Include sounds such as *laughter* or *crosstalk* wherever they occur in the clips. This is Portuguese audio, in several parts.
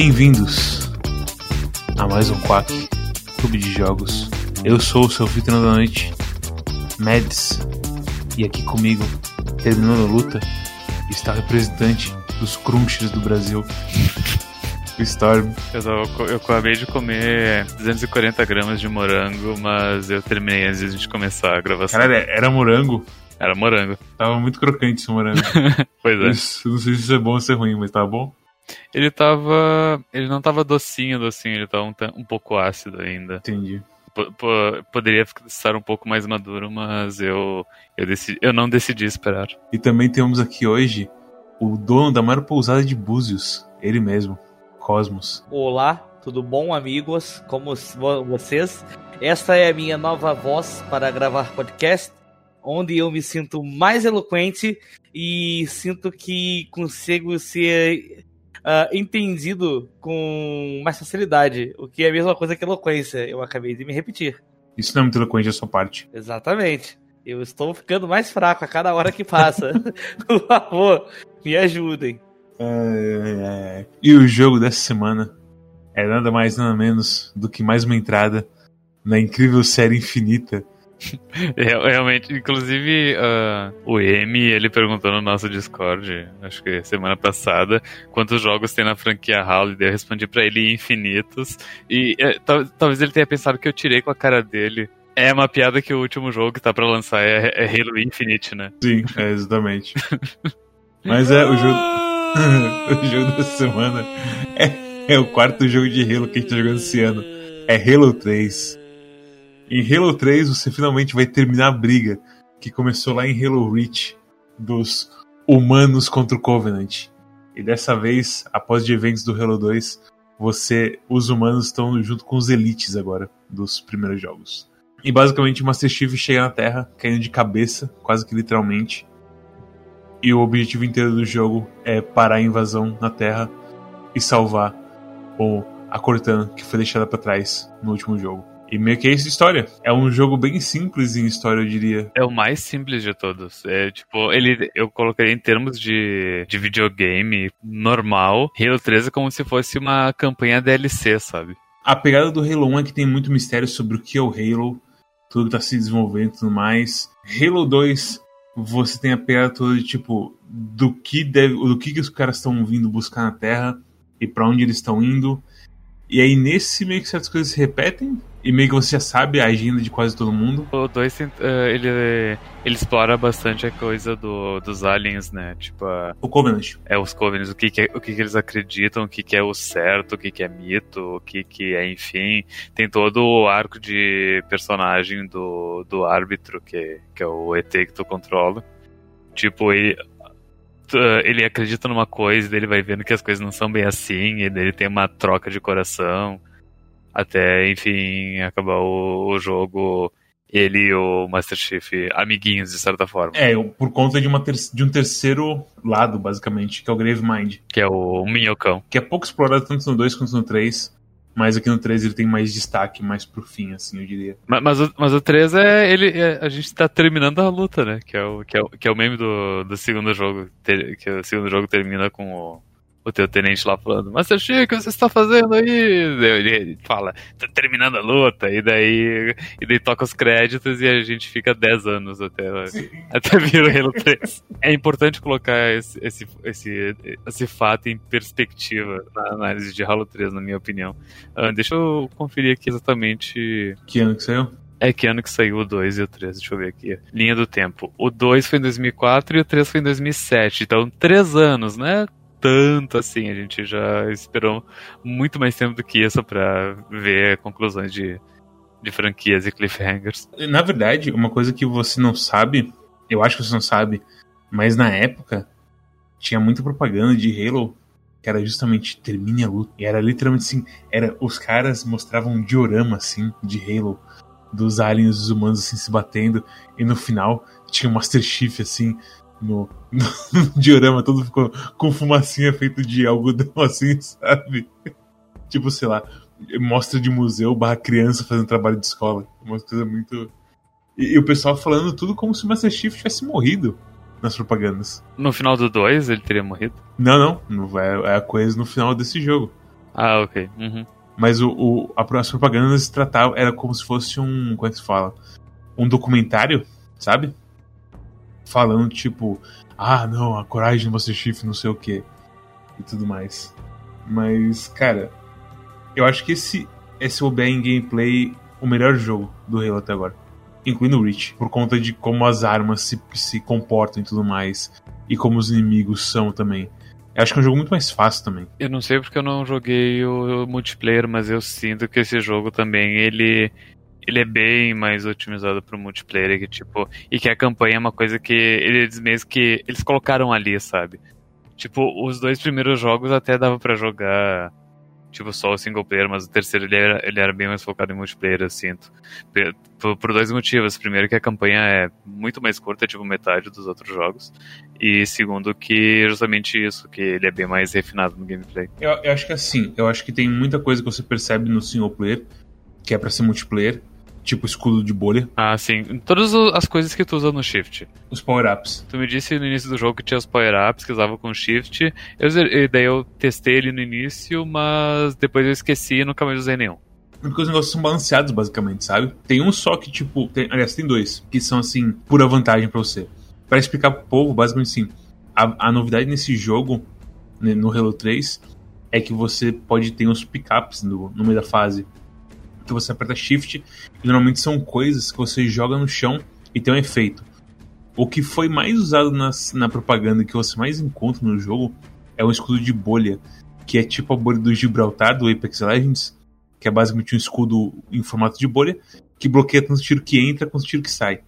Bem-vindos a mais um Quack Clube de Jogos. Eu sou o seu anfitrião da noite, Mads, e aqui comigo, terminando a luta, está o representante dos crunchers do Brasil, o Storm. Eu, tô- eu acabei de comer 240 gramas de morango, mas eu terminei antes de começar a gravação. Caralho, era morango? Era morango. Tava muito crocante esse morango. *laughs* Pois é. Isso, não sei se isso é bom ou se é ruim, mas tá bom. Ele tava. Ele não tava docinho, docinho, ele tava um, ta- um pouco ácido ainda. Entendi. Po- poderia estar um pouco mais maduro, mas eu. Eu, decidi, eu não decidi esperar. E também temos aqui hoje o dono da maior pousada de Búzios, ele mesmo, Cosmos. Olá, tudo bom, amigos? Como vocês? Esta é a minha nova voz para gravar podcast, onde eu me sinto mais eloquente e sinto que consigo ser ah, entendido com mais facilidade, o que é a mesma coisa que eloquência. Eu acabei de me repetir. Isso não é muito eloquente da sua parte. Exatamente. Eu estou ficando mais fraco a cada hora que passa. *laughs* Por favor, me ajudem. É, E o jogo dessa semana é nada mais nada menos do que mais uma entrada na incrível série infinita. *laughs* Real- Realmente, inclusive, ah, o M, ele perguntou no nosso Discord, acho que semana passada, quantos jogos tem na franquia Halo, e eu respondi pra ele infinitos. E é, tal- talvez ele tenha pensado que eu tirei com a cara dele. É uma piada que o último jogo que tá pra lançar é, é Halo Infinite, né? Sim, é, exatamente. *laughs* Mas é o jogo. *laughs* o jogo dessa semana é, é o quarto jogo de Halo que a gente tá jogando esse ano. É Halo 3. Em Halo 3 você finalmente vai terminar a briga que começou lá em Halo Reach dos humanos contra o Covenant. E dessa vez, após de eventos do Halo 2, você, os humanos estão junto com os elites agora dos primeiros jogos. E basicamente Master Chief chega na Terra, caindo de cabeça, quase que literalmente. E o objetivo inteiro do jogo é parar a invasão na Terra e salvar o, a Cortana que foi deixada pra trás no último jogo. E meio que é a história. É um jogo bem simples em história, eu diria. É o mais simples de todos. É tipo, ele eu colocaria em termos de, de videogame normal, Halo 3 é como se fosse uma campanha DLC, sabe? A pegada do Halo 1 é que tem muito mistério sobre o que é o Halo, tudo que tá se desenvolvendo e tudo mais. Halo 2, você tem a pegada toda de tipo, do que deve, do que, que os caras estão vindo buscar na Terra e pra onde eles estão indo. E aí nesse meio que certas coisas se repetem e meio que você já sabe a agenda de quase todo mundo. O 2 ele, ele explora bastante a coisa do, dos aliens, né? Tipo, a- O Covenant. é os Covenants, o que, que, é- o que, que eles acreditam, o que, que é o certo, o que, que é mito, o que, que é, enfim. Tem todo o arco de personagem do, do árbitro, que, que é o ET que tu controla. Tipo, ele, ele acredita numa coisa, ele vai vendo que as coisas não são bem assim, e ele tem uma troca de coração. Até, enfim, acabar o, o jogo, ele e o Master Chief amiguinhos, de certa forma. É, por conta de, uma ter- de um terceiro lado, basicamente, que é o Grave Mind. Que é o Minhocão. que é pouco explorado tanto no 2 quanto no 3, mas aqui no 3 ele tem mais destaque, mais pro fim, assim, eu diria. Ma- Mas, o, mas o 3 é ele. é- a gente tá terminando a luta, né? Que é o, que é o, que é o meme do, do segundo jogo. ter- que o segundo jogo termina com o, o teu tenente lá falando, Master Chief, o que você está fazendo aí? Ele, fala, tá terminando a luta, e daí, e daí toca os créditos e a gente fica 10 anos até, até vir o Halo 3. É importante colocar esse, esse, esse, esse fato em perspectiva na análise de Halo 3, na minha opinião. Ah, deixa eu conferir aqui exatamente Que ano que saiu? é que ano que saiu o 2 e o 3, deixa eu ver aqui. Linha do tempo. O 2 foi em 2004 e o 3 foi em 2007. Então, três anos, né? Tanto assim, a gente já esperou muito mais tempo do que isso pra ver conclusões de, de franquias e cliffhangers. Na verdade, uma coisa que você não sabe, eu acho que você não sabe, mas na época tinha muita propaganda de Halo que era justamente termine a luta. E era literalmente assim, era os caras mostravam um diorama assim de Halo dos aliens dos humanos assim se batendo e no final tinha o Master Chief assim no, *laughs* no diorama todo ficou com fumacinha feito de algodão *laughs* assim, sabe? Tipo, sei lá, mostra de museu barra criança fazendo trabalho de escola. Uma coisa muito. E, e o pessoal falando tudo como se o Master Chief tivesse morrido nas propagandas. No final do 2 ele teria morrido. Não, não. não vai, é a coisa no final desse jogo. Ah, ok. Uhum. Mas o, o, a, as propagandas se tratavam, era como se fosse um. Como é que se fala? Um documentário, sabe? Falando tipo, ah não, a coragem de você chifre, não sei o que. E tudo mais. Mas, cara, eu acho que esse, esse OBE em gameplay o melhor jogo do Halo até agora. Incluindo o Reach, por conta de como as armas se, se comportam e tudo mais. E como os inimigos são também. Eu acho que é um jogo muito mais fácil também. Eu não sei porque eu não joguei o multiplayer, mas eu sinto que esse jogo também, ele ele é bem mais otimizado pro multiplayer, que tipo, e que a campanha é uma coisa que eles mesmo que eles colocaram ali, sabe? Tipo, os dois primeiros jogos até dava para jogar tipo, só o single player, mas o terceiro ele era, ele era bem mais focado em multiplayer, eu sinto. Por, por, dois motivos. Primeiro que a campanha é muito mais curta, tipo metade dos outros jogos. E segundo que justamente isso, que ele é bem mais refinado no gameplay. Eu, eu acho que assim, eu acho que tem muita coisa que você percebe no single player, que é para ser multiplayer, Tipo escudo de bolha. Ah, sim. Todas as coisas que tu usa no Shift. Os power-ups. Tu me disse no início do jogo que tinha os power-ups que usava com Shift. Eu, daí eu testei ele no início, mas depois eu esqueci e nunca mais usei nenhum. Porque os negócios são balanceados, basicamente, sabe? Tem um só que, tipo. Tem, aliás, tem dois, que são, assim, pura vantagem para você. Para explicar pro povo, basicamente assim, a, a novidade nesse jogo, né, no Halo 3, é que você pode ter uns pickups no, no meio da fase que você aperta Shift e normalmente são coisas que você joga no chão e tem um efeito. O que foi mais usado nas, na propaganda que você mais encontra no jogo é um escudo de bolha, que é tipo a bolha do Gibraltar, do Apex Legends, que é basicamente um escudo em formato de bolha, que bloqueia tanto tiro que entra quanto tiro que sai.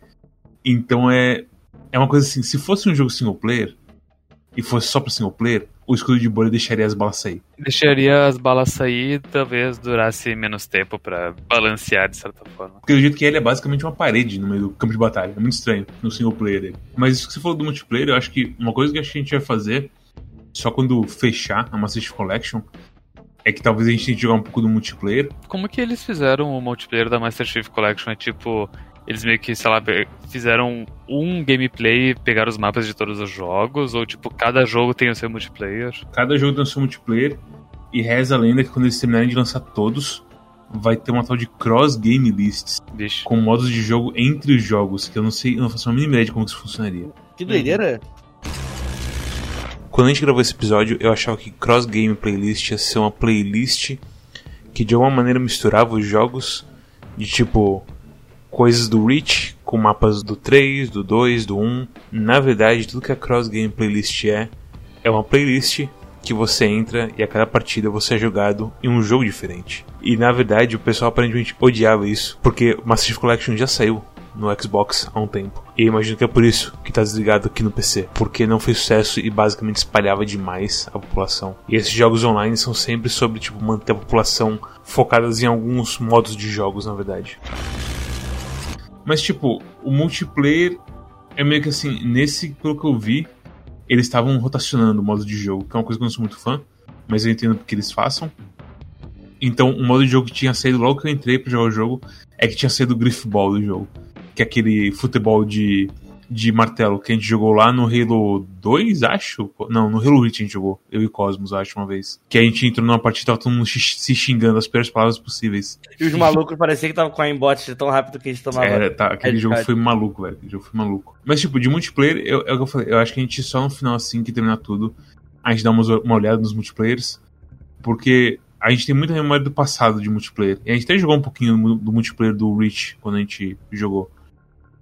Então é, é uma coisa assim, se fosse um jogo single player, e fosse só para single player, o escudo de bolha deixaria as balas sair. Deixaria as balas sair e talvez durasse menos tempo para balancear de certa forma. Porque do jeito que ele é basicamente uma parede no meio do campo de batalha. É muito estranho no single player dele. Mas isso que você falou do multiplayer, eu acho que uma coisa que a gente vai fazer só quando fechar a Master Chief Collection é que talvez a gente tenha que jogar um pouco do multiplayer. Como que eles fizeram o multiplayer da Master Chief Collection? É tipo, eles meio que, sei lá, fizeram um gameplay, pegaram os mapas de todos os jogos, ou tipo, cada jogo tem o seu multiplayer? Cada jogo tem o seu multiplayer, e reza a lenda que quando eles terminarem de lançar todos, vai ter uma tal de cross game lists Bicho. com modos de jogo entre os jogos, que eu não sei, eu não faço a mínima ideia de como isso funcionaria. Que doideira! Quando a gente gravou esse episódio, eu achava que cross game playlist ia ser uma playlist que de alguma maneira misturava os jogos de tipo coisas do Reach com mapas do 3, do 2, do 1. Na verdade, tudo que a Cross Game Playlist é, é uma playlist que você entra e a cada partida você é jogado em um jogo diferente. E na verdade o pessoal aparentemente odiava isso, porque Master Chief Collection já saiu no Xbox há um tempo. E imagino que é por isso que está desligado aqui no PC, porque não fez sucesso e basicamente espalhava demais a população. E esses jogos online são sempre sobre tipo manter a população focadas em alguns modos de jogos, na verdade. Mas, tipo, o multiplayer é meio que assim, nesse, pelo que eu vi, eles estavam rotacionando o modo de jogo, que é uma coisa que eu não sou muito fã, mas eu entendo porque eles façam. Então, o modo de jogo que tinha saído logo que eu entrei pra jogar o jogo é que tinha saído o Griffball do jogo, que é aquele futebol de de martelo que a gente jogou lá no Halo 2, acho. Não, no Halo Reach a gente jogou. Eu e Cosmos, acho, uma vez. Que a gente entrou numa partida e tava todo mundo se xingando as piores palavras possíveis. E os malucos parecia que tava com a aimbot tão rápido que a gente tomava. É, tá, aquele jogo foi maluco, velho. Aquele jogo foi maluco. Mas, tipo, de multiplayer, eu, é o que eu falei. Eu acho que a gente só no final, assim, que terminar tudo, a gente dá uma, uma olhada nos multiplayers. Porque a gente tem muita memória do passado de multiplayer. E a gente até jogou um pouquinho do multiplayer do Reach quando a gente jogou.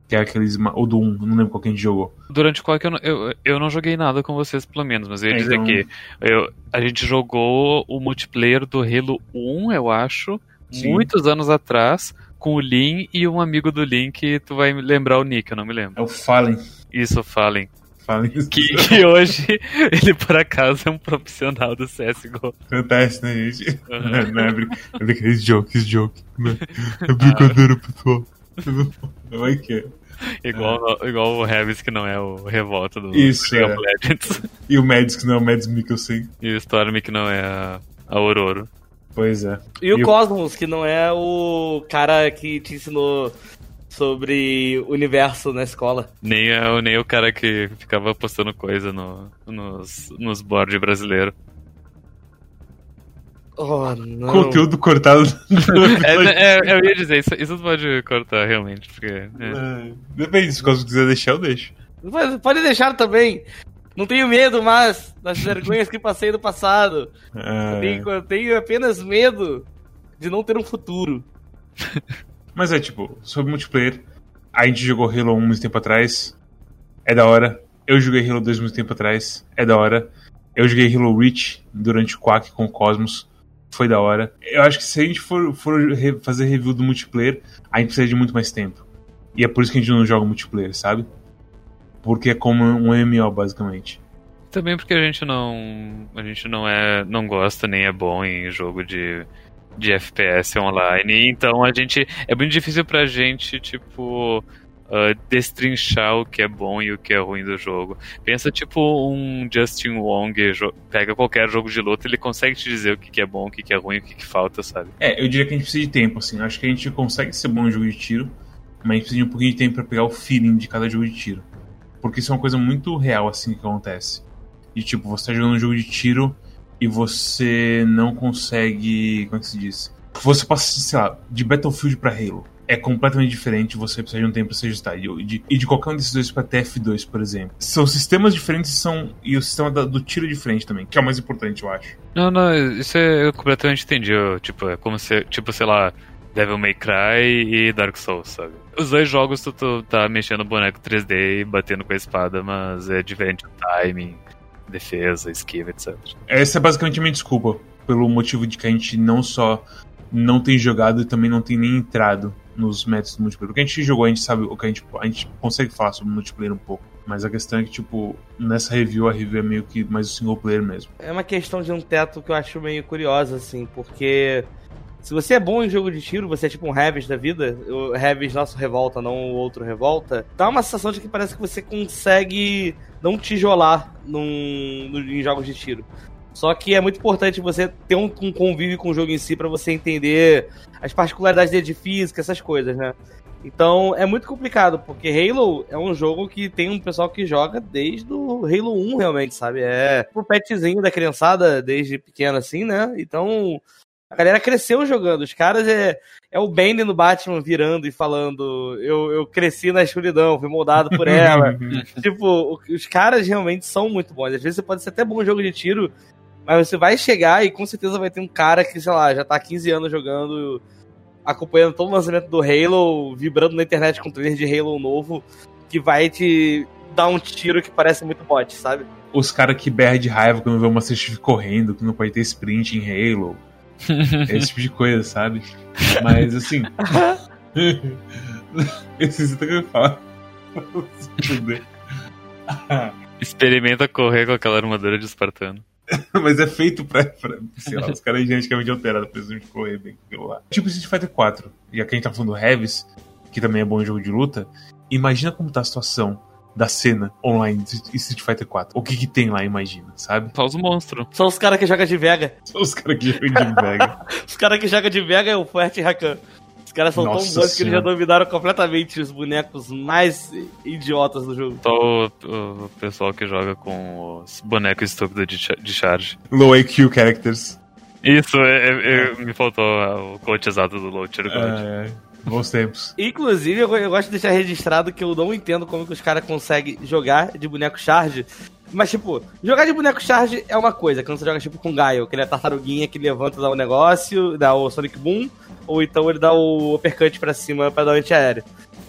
Que é aqueles. Ou do 1, não lembro qual que a gente jogou. Durante qual que eu não, eu, eu não joguei nada com vocês, pelo menos, mas eu ia é, dizer então... que eu, a gente jogou o multiplayer do Halo 1, eu acho, Sim. muitos anos atrás, com o Lin e um amigo do Lin que tu vai lembrar o Nick, eu não me lembro. É o Fallen. Isso, Fallen. Fallen. *laughs* Que, que hoje *laughs* ele por acaso é um profissional do CSGO. Acontece, né, gente? Uhum. *laughs* Não é, é brincadeira, joke, esse joke. É brincadeira, pessoal. É que é. *laughs* Igual, é. igual o Heavis, que não é o Revolta do Isso, League é. of Legends. E o Mads, que não é o Mads Mikkelsen. *laughs* E o Storm, que não é a, a Aurora. Pois é. E, e o, o Cosmos, que não é o cara que te ensinou sobre o universo na escola. Nem, é, nem o cara que ficava postando coisa no, nos, nos boards brasileiros. Oh, não. Conteúdo cortado. do- *laughs* É, é, eu ia dizer, isso, isso pode cortar realmente, porque. é. É, Depende, se você quiser deixar, eu deixo. Pode- Pode deixar também. Não tenho medo mais das vergonhas que passei no passado. Eu É, tenho, eu tenho apenas medo de não ter um futuro. *laughs* Mas é tipo, sobre multiplayer, a gente jogou Halo 1 muito tempo atrás, é da hora. Eu joguei Halo 2 muito tempo atrás, é da hora. Eu joguei Halo Reach durante o Quack com o Cosmos, foi da hora. Eu acho que se a gente for, for fazer review do multiplayer, a gente precisa de muito mais tempo. E é por isso que a gente não joga multiplayer, sabe? Porque é como um MMO, basicamente. Também porque a gente não. A gente não é. não gosta nem é bom em jogo de. de FPS online. Então a gente. É muito difícil pra gente, tipo. Ah, destrinchar o que é bom e o que é ruim do jogo. Pensa tipo um Justin Wong, pega qualquer jogo de luta, ele consegue te dizer o que, é bom, o que, é ruim, o que, que falta, sabe? É, eu diria que a gente precisa de tempo, assim. Eu acho que a gente consegue ser bom em jogo de tiro, mas a gente precisa de um pouquinho de tempo pra pegar o feeling de cada jogo de tiro. Porque isso é uma coisa muito real, assim, que acontece. E, tipo, você tá jogando um jogo de tiro e você não consegue. Como é que se diz? Você passa, sei lá, de Battlefield pra Halo. É completamente diferente, você precisa de um tempo pra se ajustar. E de, e de qualquer um desses dois pra TF2, por exemplo. São sistemas diferentes são, e o sistema da- do tiro é diferente também, que é o mais importante, eu acho. Não, não, isso é, eu completamente entendi. eu, tipo, é como se, tipo, sei lá, Devil May Cry e Dark Souls, sabe? Os dois jogos tu, tu tá mexendo o boneco 3D e batendo com a espada, mas é diferente o timing, defesa, esquiva, etc. Essa é basicamente a minha desculpa, pelo motivo de que a gente não só não tem jogado e também não tem nem entrado nos métodos do multiplayer. O que a gente jogou, a gente sabe o que a gente, a gente consegue falar sobre multiplayer um pouco. Mas a questão é que, tipo, nessa review, a review é meio que mais o single player mesmo. É uma questão de um teto que eu acho meio curiosa, assim, porque se você é bom em jogo de tiro, você é tipo um Heavis da vida, o Heavis nosso revolta, não o outro revolta, dá uma sensação de que parece que você consegue não tijolar num, no- em jogos de tiro. Só que é muito importante você ter um, um convívio com o jogo em si pra você entender as particularidades dele de física, essas coisas, né? Então é muito complicado, porque Halo é um jogo que tem um pessoal que joga desde o Halo 1, realmente, sabe? É o petzinho da criançada desde pequeno, assim, né? Então a galera cresceu jogando. Os caras é, é o Bane no Batman virando e falando: eu, eu cresci na escuridão, fui moldado por ela. *laughs* tipo, os caras realmente são muito bons. Às vezes você pode ser até bom jogo de tiro, mas você vai chegar e com certeza vai ter um cara que, sei lá, já tá há 15 anos jogando, acompanhando todo o lançamento do Halo, vibrando na internet com o trailer de Halo novo, que vai te dar um tiro que parece muito bot, sabe? Os caras que berram de raiva quando vê uma Master Chief correndo, que não pode ter sprint em Halo. *laughs* Esse tipo de coisa, sabe? Mas assim. *laughs* Esse você querendo falar. *laughs* Se fuder. Experimenta correr com aquela armadura de espartano. *laughs* Mas é feito pra, pra sei lá, os caras geneticamente alterados precisam de correr bem aquilo lá. Tipo Street Fighter 4, e aqui a gente tá falando do Heavis, que também é bom em jogo de luta, imagina como tá a situação da cena online de Street Fighter 4. O que que tem lá, imagina, sabe? Só os monstros. São os caras que jogam de Vega. São os caras que jogam de Vega. *laughs* Os caras que jogam de Vega é o Fuerte Rakan. Os caras são Nossa tão bons que eles já dominaram completamente os bonecos mais idiotas do jogo. Só o, o pessoal que joga com os bonecos estúpidos de, de charge. Low IQ characters. Isso, é, é- é- me faltou o coach exato do Low Tiro God. É, bons tempos. Inclusive, eu, eu gosto de deixar registrado que eu não entendo como que os caras conseguem jogar de boneco charge. Mas, tipo, jogar de boneco charge é uma coisa, quando você joga, tipo, com Gaio, que ele é a tartaruguinha que levanta, dá o negócio, dá o Sonic Boom, ou então ele dá o uppercut pra cima pra dar o antiaéreo.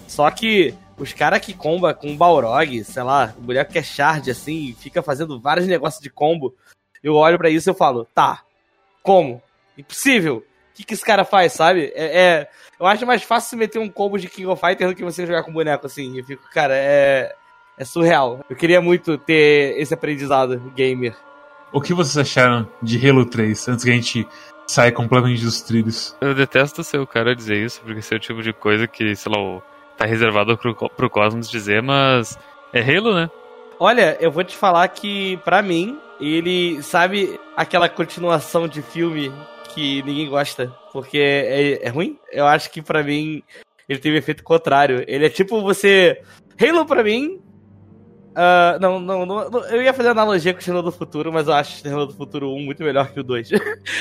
Só que os caras que comba com Balrog, sei lá, o boneco que é charge, assim, fica fazendo vários negócios de combo, eu olho pra isso e eu falo, tá, como? Impossível. O que, que esse cara faz, sabe? É, é- eu acho mais fácil meter um combo de King of Fighters do que você jogar com boneco, assim. Eu fico, cara, é, é surreal. Eu queria muito ter esse aprendizado gamer. O que vocês acharam de Halo 3 antes que a gente saia completamente dos trilhos? Eu detesto ser o cara a dizer isso, porque esse é o tipo de coisa que, sei lá, tá reservado pro, pro Cosmos dizer, mas é Halo, né? Olha, eu vou te falar que, pra mim, ele sabe aquela continuação de filme que ninguém gosta, porque é, é ruim? Eu acho que, pra mim, ele teve efeito contrário. Ele é tipo você. Halo, pra mim, Uh, não, não, não, eu ia fazer analogia com o Exterminador do Futuro, mas eu acho o Exterminador do Futuro 1 muito melhor que o 2.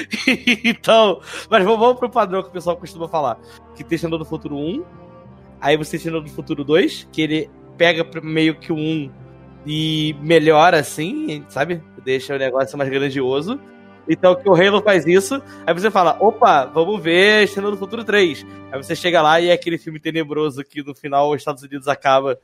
*laughs* então, mas vamos, vamos pro padrão que o pessoal costuma falar. Que tem Exterminador do Futuro 1, aí você tem Exterminador do Futuro 2, que ele pega meio que o 1 e melhora assim, sabe? Deixa o negócio mais grandioso. Então que o Halo faz isso, aí você fala, opa, vamos ver Exterminador do Futuro 3. Aí você chega lá e é aquele filme tenebroso que no final os Estados Unidos acaba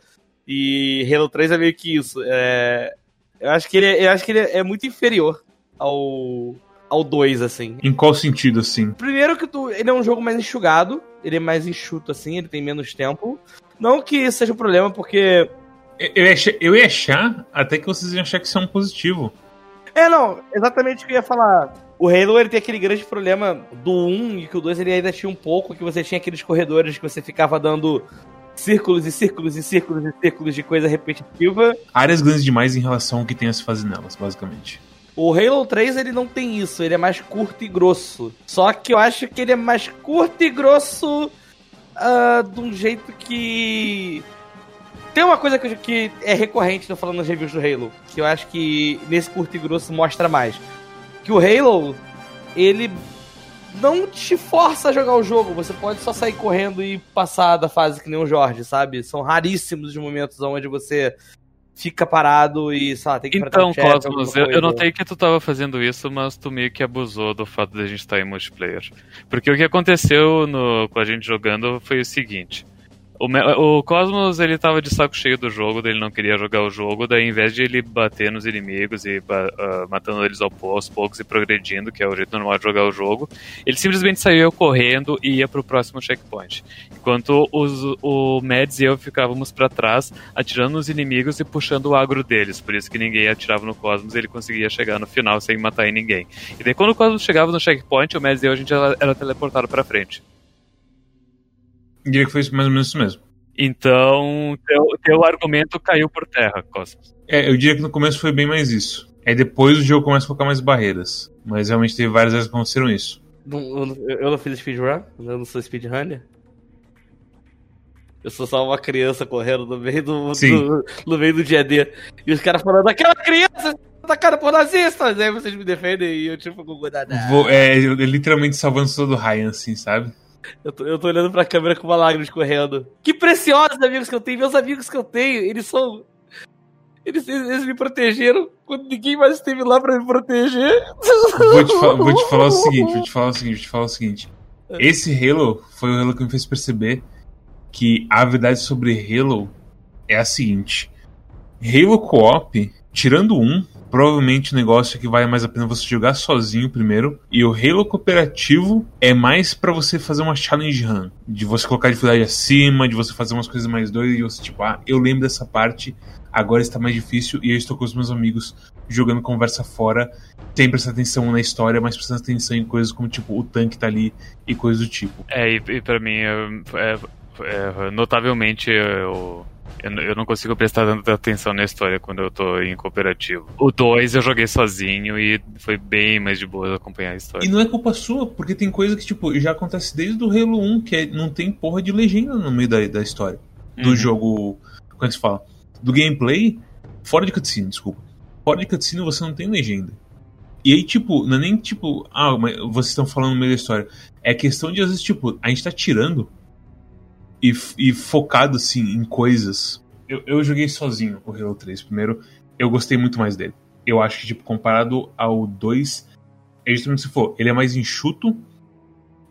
e Halo 3 é meio que isso. É... Eu acho que ele, é, eu acho que ele é muito inferior ao, ao 2, assim. Em qual sentido, assim? Primeiro que tu, ele é um jogo mais enxugado, ele é mais enxuto, assim, ele tem menos tempo. Não que isso seja um problema, porque... Eu ia, achar, eu ia achar até que vocês iam achar que isso é um positivo. É, não, exatamente o que eu ia falar. O Halo ele tem aquele grande problema do 1 e que o 2 ele ainda tinha um pouco, que você tinha aqueles corredores que você ficava dando círculos e círculos e círculos e círculos de coisa repetitiva. Áreas grandes demais em relação ao que tem a se fazer nelas, basicamente. O Halo 3 ele não tem isso, ele é mais curto e grosso. Só que eu acho que ele é mais curto e grosso uh, de um jeito que. Tem uma coisa que, que é recorrente, tô falando nas reviews do Halo, que eu acho que nesse curto e grosso mostra mais. Que o Halo, ele não te força a jogar o jogo. Você pode só sair correndo e passar da fase que nem o Jorge, sabe? São raríssimos os momentos onde você fica parado e, sei lá, tem que Então, um Cosmos, eu, eu notei que tu tava fazendo isso, mas tu meio que abusou do fato de a gente estar em multiplayer. Porque o que aconteceu no, com a gente jogando foi o seguinte. O, o, Cosmos, ele tava de saco cheio do jogo, ele não queria jogar o jogo, daí em vez de ele bater nos inimigos e uh, matando eles aos poucos e progredindo, que é o jeito normal de jogar o jogo, ele simplesmente saiu correndo e ia pro próximo checkpoint. Enquanto os, o Mads e eu ficávamos para trás, atirando nos inimigos e puxando o agro deles, por isso que ninguém atirava no Cosmos ele conseguia chegar no final sem matar ninguém. E daí quando o Cosmos chegava no checkpoint, o Mads e eu a gente era, era teleportado pra frente. Diria que foi mais ou menos isso mesmo. Então, teu, teu argumento caiu por terra, Cosmos. É, eu diria que no começo foi bem mais isso. Aí depois o jogo começa a colocar mais barreiras. Mas realmente teve várias vezes que aconteceram isso. Eu não fiz speedrun? Eu não sou speedrunner? Eu sou só uma criança correndo no meio do, do no meio do dia D. E os caras falando, aquela criança atacada por nazistas! Aí vocês me defendem e eu tipo, com cuidado. Vou, é, eu, literalmente salvando todo o Ryan, assim, sabe? Eu tô, eu tô olhando pra câmera com uma lágrima escorrendo. Que preciosos amigos que eu tenho. Meus amigos que eu tenho, eles são. Eles, eles me protegeram quando ninguém mais esteve lá pra me proteger. Vou te, vou te falar o seguinte, vou te falar o seguinte, vou te falar o seguinte. Esse Halo foi o Halo que me fez perceber que a verdade sobre Halo é a seguinte. Halo Co-op, tirando um, provavelmente o negócio é que vale mais a pena você jogar sozinho primeiro. E o Halo cooperativo é mais para você fazer uma challenge run. De você colocar a dificuldade acima, de você fazer umas coisas mais doidas e você, tipo, ah, eu lembro dessa parte, agora está mais difícil e eu estou com os meus amigos jogando conversa fora, sem prestar atenção na história, mas prestando atenção em coisas como, tipo, o tanque tá ali e coisas do tipo. É, e, e pra mim, é, é, é notavelmente, eu eu, não consigo prestar tanta atenção na história quando eu tô em cooperativo. O 2 eu joguei sozinho e foi bem mais de boa acompanhar a história. E não é culpa sua, porque tem coisa que, tipo, já acontece desde o Halo 1, que é, não tem porra de legenda no meio da, da história. Do uhum. jogo. Como é que se fala? Do gameplay, fora de cutscene, desculpa. Fora de cutscene você não tem legenda. E aí, tipo, não é nem tipo, ah, mas vocês estão falando no meio da história. É questão de, às vezes, tipo, a gente tá tirando e, e focado assim em coisas. Eu, eu joguei sozinho o Halo 3 primeiro, eu gostei muito mais dele. Eu acho que, tipo, comparado ao 2, é justamente se for, ele é mais enxuto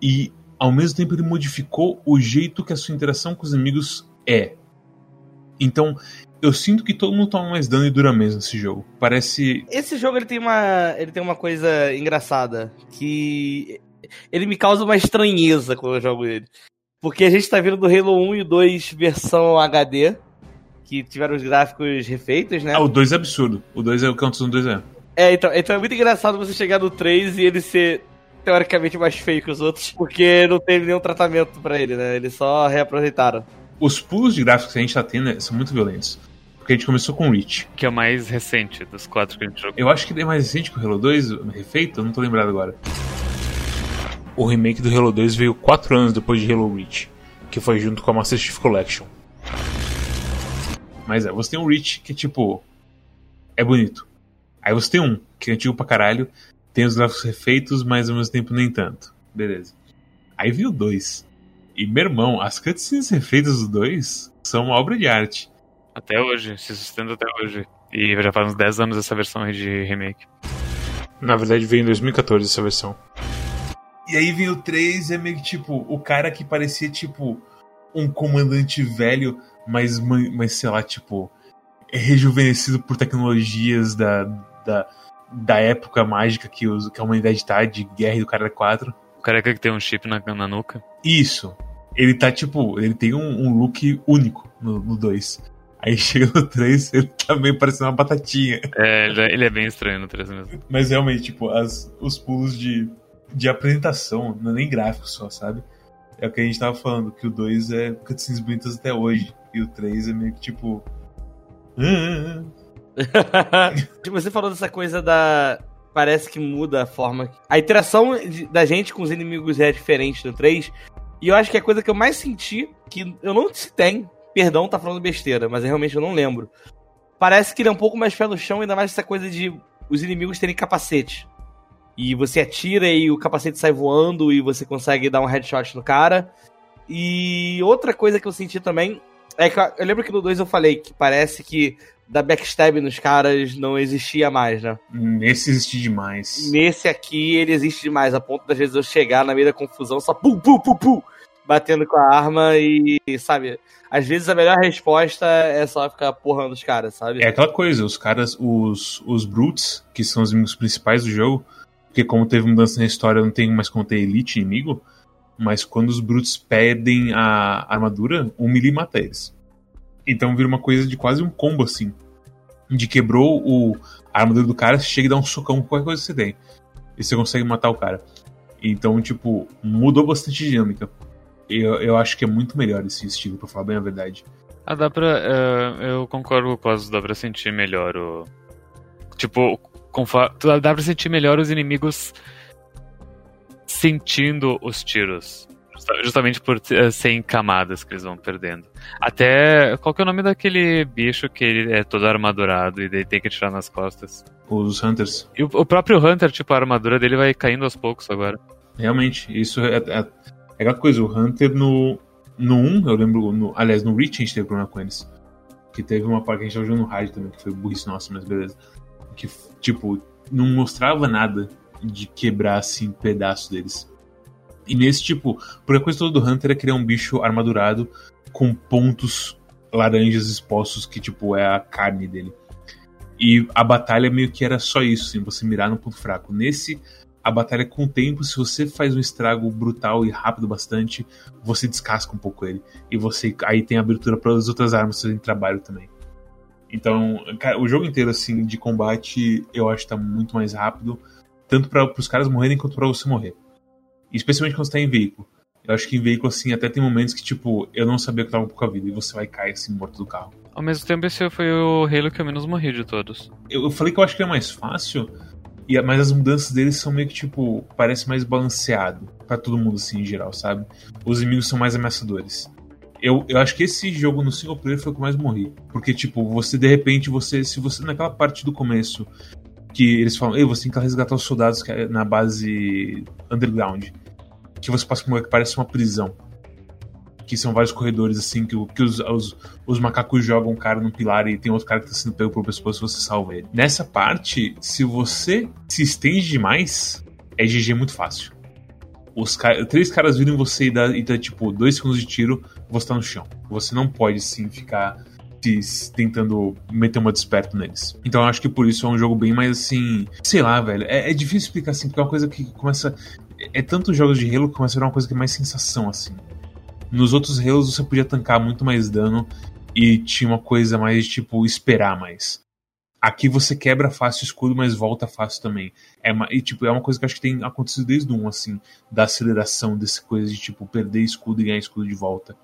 e ao mesmo tempo ele modificou o jeito que a sua interação com os inimigos é. Então, eu sinto que todo mundo toma mais dano e dura menos nesse jogo. Parece. Esse jogo ele tem uma, ele tem uma coisa engraçada que ele me causa uma estranheza quando eu jogo ele. Porque a gente tá vindo do Halo 1 e 2 versão HD, que tiveram os gráficos refeitos, né? Ah, o 2 é absurdo. O 2 é o que aconteceu no 2 é. É, então, então é muito engraçado você chegar no 3 e ele ser teoricamente mais feio que os outros, porque não teve nenhum tratamento para ele, né? Eles só reaproveitaram. Os pulos de gráficos que a gente tá tendo né, são muito violentos. Porque a gente começou com o Reach. Que é o mais recente dos quatro que a gente jogou. Eu acho que ele é mais recente que o Halo 2, refeito, eu não tô lembrado agora o remake do Halo 2 veio 4 anos depois de Halo Reach, que foi junto com a Master Chief Collection. Mas é, você tem um Reach que, tipo, é bonito. Aí você tem um, que é antigo pra caralho, tem os gráficos refeitos, mas ao mesmo tempo nem tanto. Beleza. Aí viu o 2. E, meu irmão, as cutscenes refeitas dos dois são uma obra de arte. Até hoje, se sustenta até hoje. E já faz uns 10 anos essa versão aí de remake. Na verdade, veio em 2014 essa versão. E aí vem o 3, é meio que tipo, o cara que parecia tipo um comandante velho, mas, mas sei lá, tipo, rejuvenescido por tecnologias da, da, da época mágica que, os, que a humanidade tá, de Guerra do Cara 4. O careca que tem um chip na, na nuca. Isso. Ele tá tipo, ele tem um, um look único no 2. Aí *laughs* chega no 3, ele tá meio parecendo uma batatinha. É, ele é, ele é bem estranho no 3 mesmo. Mas realmente, tipo, as, os pulos de, de apresentação, não é nem gráfico só, sabe? É o que a gente tava falando, que o 2 é cutscenes bonitas até hoje. E o 3 é meio que tipo. *laughs* Tipo, você falou dessa coisa da. Parece que muda a forma. A interação da gente com os inimigos é diferente no 3. E eu acho que a coisa que eu mais senti, que eu não se tem, Perdão, tá falando besteira, mas realmente eu não lembro. Parece que ele é um pouco mais pé no chão, ainda mais essa coisa de os inimigos terem capacete. E você atira e o capacete sai voando e você consegue dar um headshot no cara. E outra coisa que eu senti também é que eu lembro que no 2 eu falei que parece que da backstab nos caras não existia mais, né? Nesse existe demais. Nesse aqui ele existe demais, a ponto das vezes eu chegar na meio da confusão só pum, pum, pum, pum, batendo com a arma e, sabe, às vezes a melhor resposta é só ficar porrando os caras, sabe? É aquela coisa, os caras, os, os Brutes, que são os inimigos principais do jogo, porque como teve mudança na história, não tem mais como ter Elite inimigo, mas quando os Brutes perdem a armadura, um melee mata eles. Então vira uma coisa de quase um combo assim. De quebrou o, a armadura do cara, chega e dá um socão com qualquer coisa que você tem. E você consegue matar o cara. Então, tipo, mudou bastante a dinâmica. Eu, eu acho que é muito melhor esse estilo, pra falar bem a verdade. Ah, dá pra. Uh, eu concordo com o Cosmos, dá pra sentir melhor o. Tipo, dá pra sentir melhor os inimigos sentindo os tiros. Justamente por uh, serem camadas que eles vão perdendo. Até. Qual que é o nome daquele bicho que ele é todo armadurado e daí tem que tirar nas costas? Os Hunters. E o, o próprio Hunter, tipo, a armadura dele vai caindo aos poucos agora. Realmente, isso é, é é aquela coisa, o Hunter no, no 1, eu lembro, no, aliás, no Reach a gente teve problema com eles. Que teve uma parte que a gente jogando no rádio também, que foi burrice nossa, mas beleza. Que, tipo, não mostrava nada de quebrar, assim, pedaço deles. E nesse, tipo, por a coisa toda do Hunter é criar um bicho armadurado com pontos laranjas expostos, que, tipo, é a carne dele. E a batalha meio que era só isso, assim, você mirar no ponto fraco. Nesse, a batalha com o tempo, se você faz um estrago brutal e rápido bastante, você descasca um pouco ele. E você aí tem abertura para as outras armas fazerem trabalho também. Então, cara, o jogo inteiro assim de combate, eu acho que tá muito mais rápido, tanto para os caras morrerem quanto para você morrer. especialmente quando você tá em veículo. Eu acho que em veículo, assim, até tem momentos que, tipo, eu não sabia que eu tava com pouca vida, e você vai cair, assim, morto do carro. Ao mesmo tempo, esse foi o Halo que eu menos morri de todos. Eu, eu falei que eu acho que é mais fácil, e, mas as mudanças deles são meio que, tipo, parece mais balanceado para todo mundo, assim, em geral, sabe? Os inimigos são mais ameaçadores. Eu, eu acho que esse jogo no single player foi o que mais morri. Porque, tipo, você, de repente, você. Se você, naquela parte do começo, que eles falam, ei, você tem que resgatar os soldados é na base underground. Que você passa por uma que parece uma prisão que são vários corredores assim, que, que os, os, os, macacos jogam um cara no pilar e tem outro cara que tá sendo pego pelo pescoço e você salva ele. Nessa parte, se você se estende demais, é GG muito fácil. Os três caras viram você e dá, e dá tipo dois segundos de tiro, você tá no chão. Você não pode assim ficar tentando meter uma desperto neles. Então eu acho que por isso é um jogo bem mais assim. Sei lá, velho. É, é difícil explicar assim, porque é uma coisa que começa. É tantos jogos de Halo que começa a virar uma coisa que é mais sensação, assim. Nos outros Halos você podia tancar muito mais dano e tinha uma coisa mais tipo esperar mais. Aqui você quebra fácil o escudo, mas volta fácil também. É uma, e, tipo, é uma coisa que acho que tem acontecido desde o 1, assim, da aceleração dessa coisa de tipo perder escudo e ganhar escudo de volta.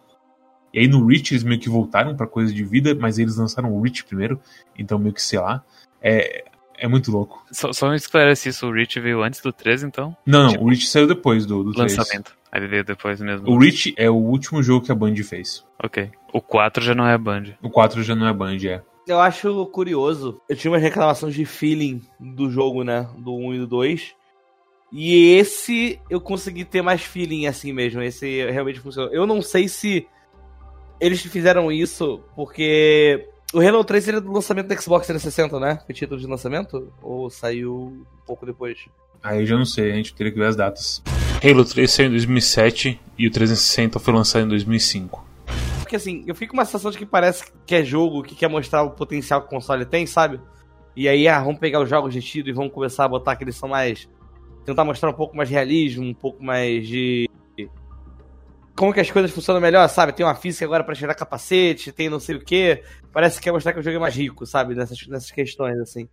E aí no Reach eles meio que voltaram para coisa de vida, mas eles lançaram o Reach primeiro, então meio que sei lá. É, é muito louco. Só, só me esclarece isso, o Reach veio antes do 3, então? Não, tipo, o Reach saiu depois do, do lançamento. 3. Aí veio depois mesmo. O Reach é o último jogo que a Band fez. Ok. O 4 já não é Band. O 4 já não é Band, é. Eu acho curioso. Eu tinha umas reclamações de feeling do jogo, né? Do 1 e do 2. E esse eu consegui ter mais feeling assim mesmo. Esse realmente funcionou. Eu não sei se eles fizeram isso porque o Halo 3 seria do lançamento do Xbox 360, né? Foi título de lançamento? Ou saiu um pouco depois? Aí eu já não sei, a gente teria que ver as datas. Halo 3 saiu em 2007 e o 360 foi lançado em 2005. Porque assim, eu fico com uma sensação de que parece que é jogo que quer mostrar o potencial que o console tem, sabe? E aí, ah, vamos pegar os jogos de tiro e vamos começar a botar que eles são mais. Tentar mostrar um pouco mais de realismo, um pouco mais de. Como que as coisas funcionam melhor, sabe? Tem uma física agora para tirar capacete, tem não sei o que. Parece que quer mostrar que o jogo é mais rico, sabe? Nessas, nessas questões, assim.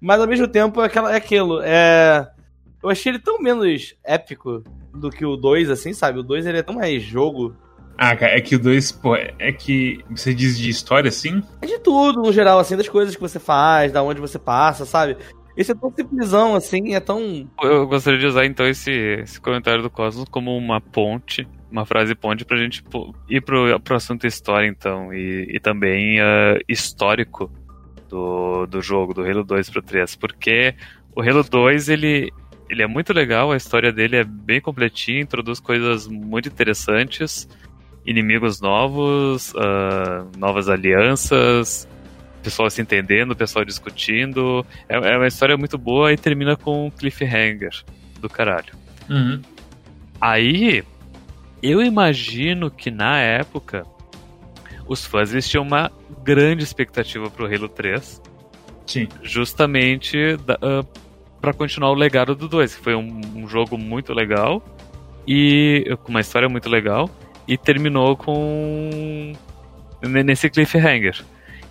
Mas ao mesmo tempo é, aquela, é aquilo. É. Eu achei ele tão menos épico do que o 2, assim, sabe? O 2 ele é tão mais jogo. Ah, cara, é que o 2, pô, é que você diz de história assim? É de tudo, no geral, assim, das coisas que você faz, da onde você passa, sabe? Esse é tão simplesão, assim, é tão. Eu gostaria de usar então esse, esse comentário do Cosmos como uma ponte, uma frase ponte pra gente ir pro, pro assunto história, então, e, e também uh, histórico do, do jogo, do Halo 2 pro 3, porque o Halo 2, ele, ele é muito legal, a história dele é bem completinha, introduz coisas muito interessantes, inimigos novos, uh, novas alianças, pessoal se entendendo, pessoal discutindo. É, é, uma história muito boa e termina com um cliffhanger do caralho. Uhum. Aí, eu imagino que na época os fãs tinham uma grande expectativa pro Halo 3. Sim. Justamente uh, para continuar o legado do 2, que foi um, um, jogo muito legal e com uma história muito legal e terminou com nesse cliffhanger.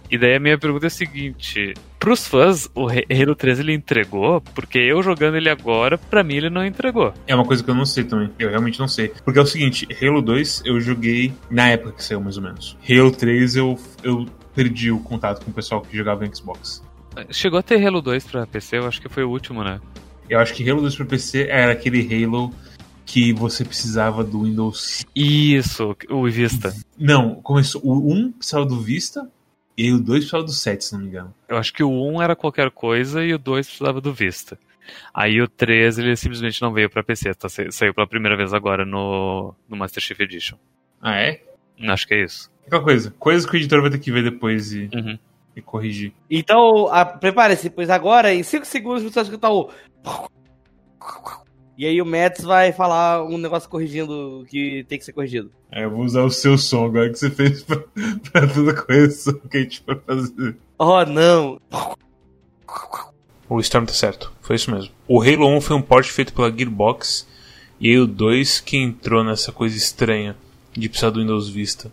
E daí a minha pergunta é a seguinte: pros fãs, o Halo 3 ele entregou? Porque eu jogando ele agora, pra mim ele não entregou. É uma coisa que eu não sei também. Eu realmente não sei. Porque é o seguinte: Halo 2 eu joguei na época que saiu, mais ou menos. Halo 3 eu, eu perdi o contato com o pessoal que jogava em Xbox. Chegou a ter Halo 2 pra PC, eu acho que foi o último, né? Eu acho que Halo 2 pra PC era aquele Halo que você precisava do Windows. Isso, o Vista. Não, começou. O 1 precisava do Vista e o 2 precisava do 7, se não me engano. Eu acho que o 1 era qualquer coisa e o 2 precisava do Vista. Aí o 3 ele simplesmente não veio pra PC, tá? saiu pela primeira vez agora no, no Master Chief Edition. Ah, é? Acho que é isso. Aquela coisa, coisas que o editor vai ter que ver depois e. Uhum e corrigir. Então, prepare-se, pois agora, em 5 segundos, você vai escutar o. E aí o Mets vai falar um negócio corrigindo o que tem que ser corrigido. É, eu vou usar o seu som agora que você fez pra, pra toda coisa que a gente vai fazer. Oh, não! O Storm tá certo, foi isso mesmo. O Halo 1 foi um port feito pela Gearbox, e aí o 2 que entrou nessa coisa estranha de precisar do Windows Vista.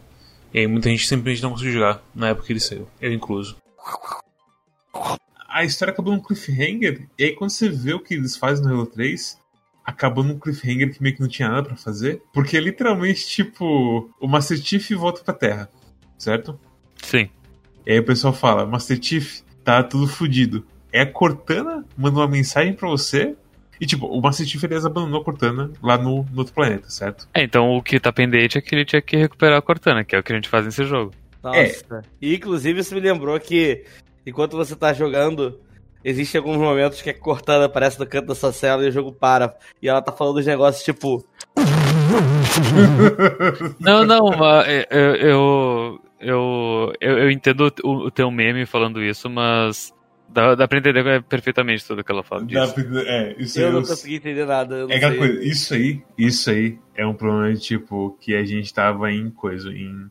E aí muita gente simplesmente não conseguiu jogar na época que ele saiu, eu incluso. A história acabou num cliffhanger, e aí quando você vê o que eles fazem no Halo 3, acabou num cliffhanger que meio que não tinha nada para fazer, porque é literalmente tipo, o Master Chief volta pra Terra, certo? Sim. E aí o pessoal fala, Master Chief, tá tudo fodido. É a Cortana manda uma mensagem para você e, tipo, o Master Chief, aliás, abandonou a Cortana lá no, no, outro planeta, certo? É, então o que tá pendente é que ele tinha que recuperar a Cortana, que é o que a gente faz nesse jogo. Nossa. É. E, inclusive, isso me lembrou que, enquanto você tá jogando, existem alguns momentos que a Cortana aparece no canto da sua cela e o jogo para. E ela tá falando dos negócios, tipo... não, não, mas eu, eu, eu, eu, eu entendo o, o teu meme falando isso, mas Dá, dá pra entender perfeitamente tudo que ela fala disso. Pra, é, isso eu aí, não eu, consegui entender nada. é aquela coisa, isso aí, isso aí é um problema de tipo que a gente tava em coisa, em,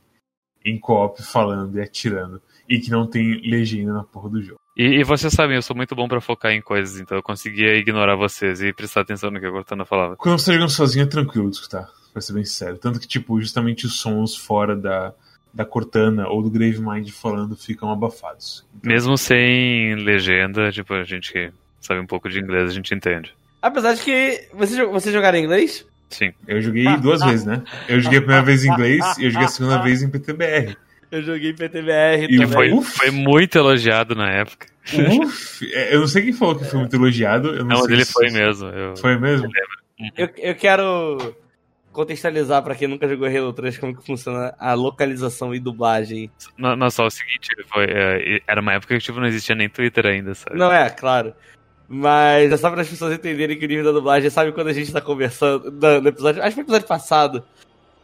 em co-op falando e atirando. E que não tem legenda na porra do jogo. E, e vocês sabem, eu sou muito bom para focar em coisas, então eu conseguia ignorar vocês e prestar atenção no que a Cortana falava. Quando você tá jogando sozinho é tranquilo de escutar, pra ser bem sério. Tanto que, tipo, justamente os sons fora da, da Cortana ou do Gravemind falando ficam abafados. Então... Mesmo sem legenda, tipo, a gente sabe um pouco de inglês, a gente entende. Apesar de que. Você, você jogaram em inglês? Sim. Eu joguei duas vezes, né? Eu joguei a primeira vez em inglês e eu joguei a segunda *laughs* vez em PTBR. Eu joguei PTBR e também. Foi, foi muito elogiado na época. Uf, é, eu não sei quem falou que foi muito elogiado. Eu não, não sei ele se... foi mesmo. Eu... Foi mesmo? Eu, eu quero contextualizar pra quem nunca jogou Halo 3 como que funciona a localização e dublagem. Não, não só o seguinte, foi, é, era uma época que tipo, não existia nem Twitter ainda, sabe? Não é, claro. Mas é só para as pessoas entenderem que o nível da dublagem, sabe quando a gente tá conversando no episódio, acho que foi no episódio passado,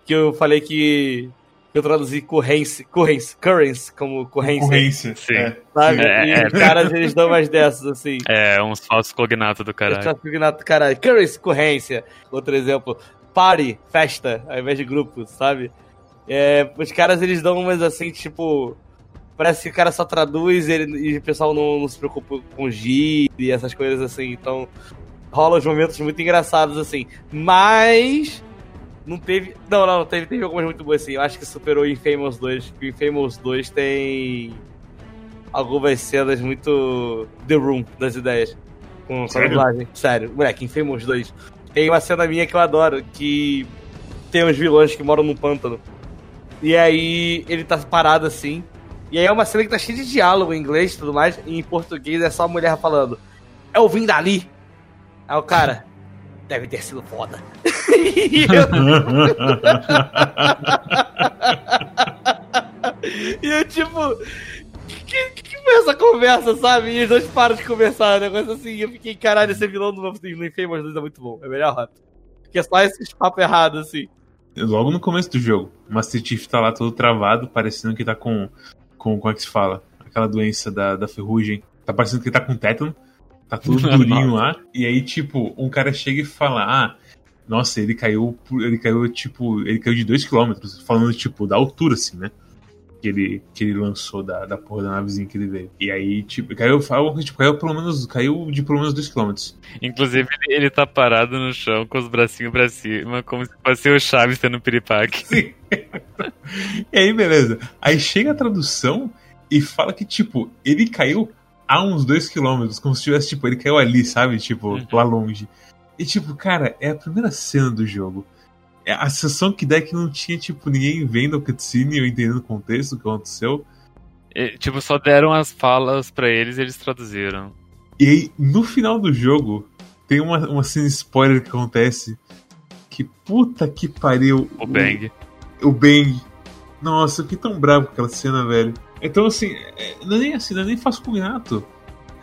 que eu falei que eu traduzi currence, currence, currence como corrência. Concorrência. Sim. É. Sabe? É, e é. os caras, eles dão mais dessas, assim. É, uns falsos cognatos do caralho. Caralho. Cognato, caralho. Currence, corrência. Outro exemplo. Party, festa, ao invés de grupo, sabe? É, os caras, eles dão umas assim, tipo... Parece que o cara só traduz ele, e o pessoal não, não se preocupa com gíria e essas coisas assim. Então, rola uns momentos muito engraçados, assim. Mas... Não teve... Não, não, teve, teve algumas muito boas, assim. Eu acho que superou o Infamous 2. porque O Infamous 2 tem... Algumas cenas muito... The Room das ideias. Com, com a Sério? dublagem. Sério. Moleque, Infamous 2. Tem uma cena minha que eu adoro, que tem uns vilões que moram num pântano. E aí ele tá parado assim. E aí é uma cena que tá cheia de diálogo em inglês e tudo mais. E em português é só a mulher falando. Eu vim dali. Aí o cara. Deve ter sido foda. E, eu, *laughs* e eu, tipo. Que, que foi essa conversa, sabe? E os dois param de conversar, um negócio assim. E eu fiquei, caralho, esse vilão do no Infamous 2 é muito bom. É a melhor rota. Porque é só esses papos errados, assim. Logo no começo do jogo, o Master Chief tá lá todo travado, parecendo que tá com. com como é que se fala? Aquela doença da, da ferrugem. Tá parecendo que tá com tétano. Tá tudo *laughs* durinho lá. E aí, tipo, um cara chega e fala: Ah, nossa, ele caiu. Ele caiu, tipo. Ele caiu de 2km. Falando, tipo, da altura, assim, né? Que ele, que ele lançou da, da porra da navezinha que ele veio. E aí, tipo, caiu, tipo, caiu pelo menos. Caiu de pelo menos 2km. Inclusive, ele, tá parado no chão com os bracinhos pra cima, como se fosse o Chaves tendo piripaque. *laughs* Sim. e aí, beleza. Aí chega a tradução e fala que, tipo, ele caiu a uns 2km, como se tivesse, tipo, ele caiu ali, sabe? Tipo, Uhum. lá longe. E, tipo, cara, é a primeira cena do jogo. É a sensação que dá é que não tinha, tipo, ninguém vendo a cutscene ou entendendo o contexto do que aconteceu. Tipo, só deram as falas pra eles e eles traduziram. E aí, no final do jogo, tem uma, uma cena spoiler que acontece. Que puta que pariu. O Bang. o Bang. Nossa, eu fiquei tão bravo com aquela cena, velho. Então, assim, é- não é nem assim, não é nem fácil com o Renato.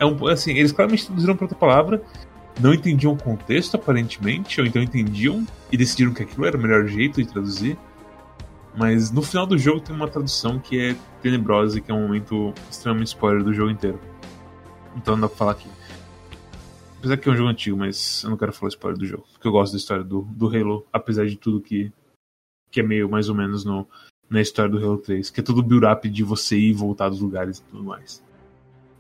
É um, assim, eles claramente traduziram pra outra palavra, não entendiam o contexto, aparentemente, ou então entendiam e decidiram que aquilo era o melhor jeito de traduzir. Mas no final do jogo tem uma tradução que é tenebrosa e que é um momento extremamente spoiler do jogo inteiro. Então não dá pra falar aqui. Apesar que é um jogo antigo, mas eu não quero falar spoiler do jogo. Porque eu gosto da história do, do Halo, apesar de tudo que, que é meio mais ou menos no, na história do Halo 3, que é tudo build-up de você ir e voltar dos lugares e tudo mais.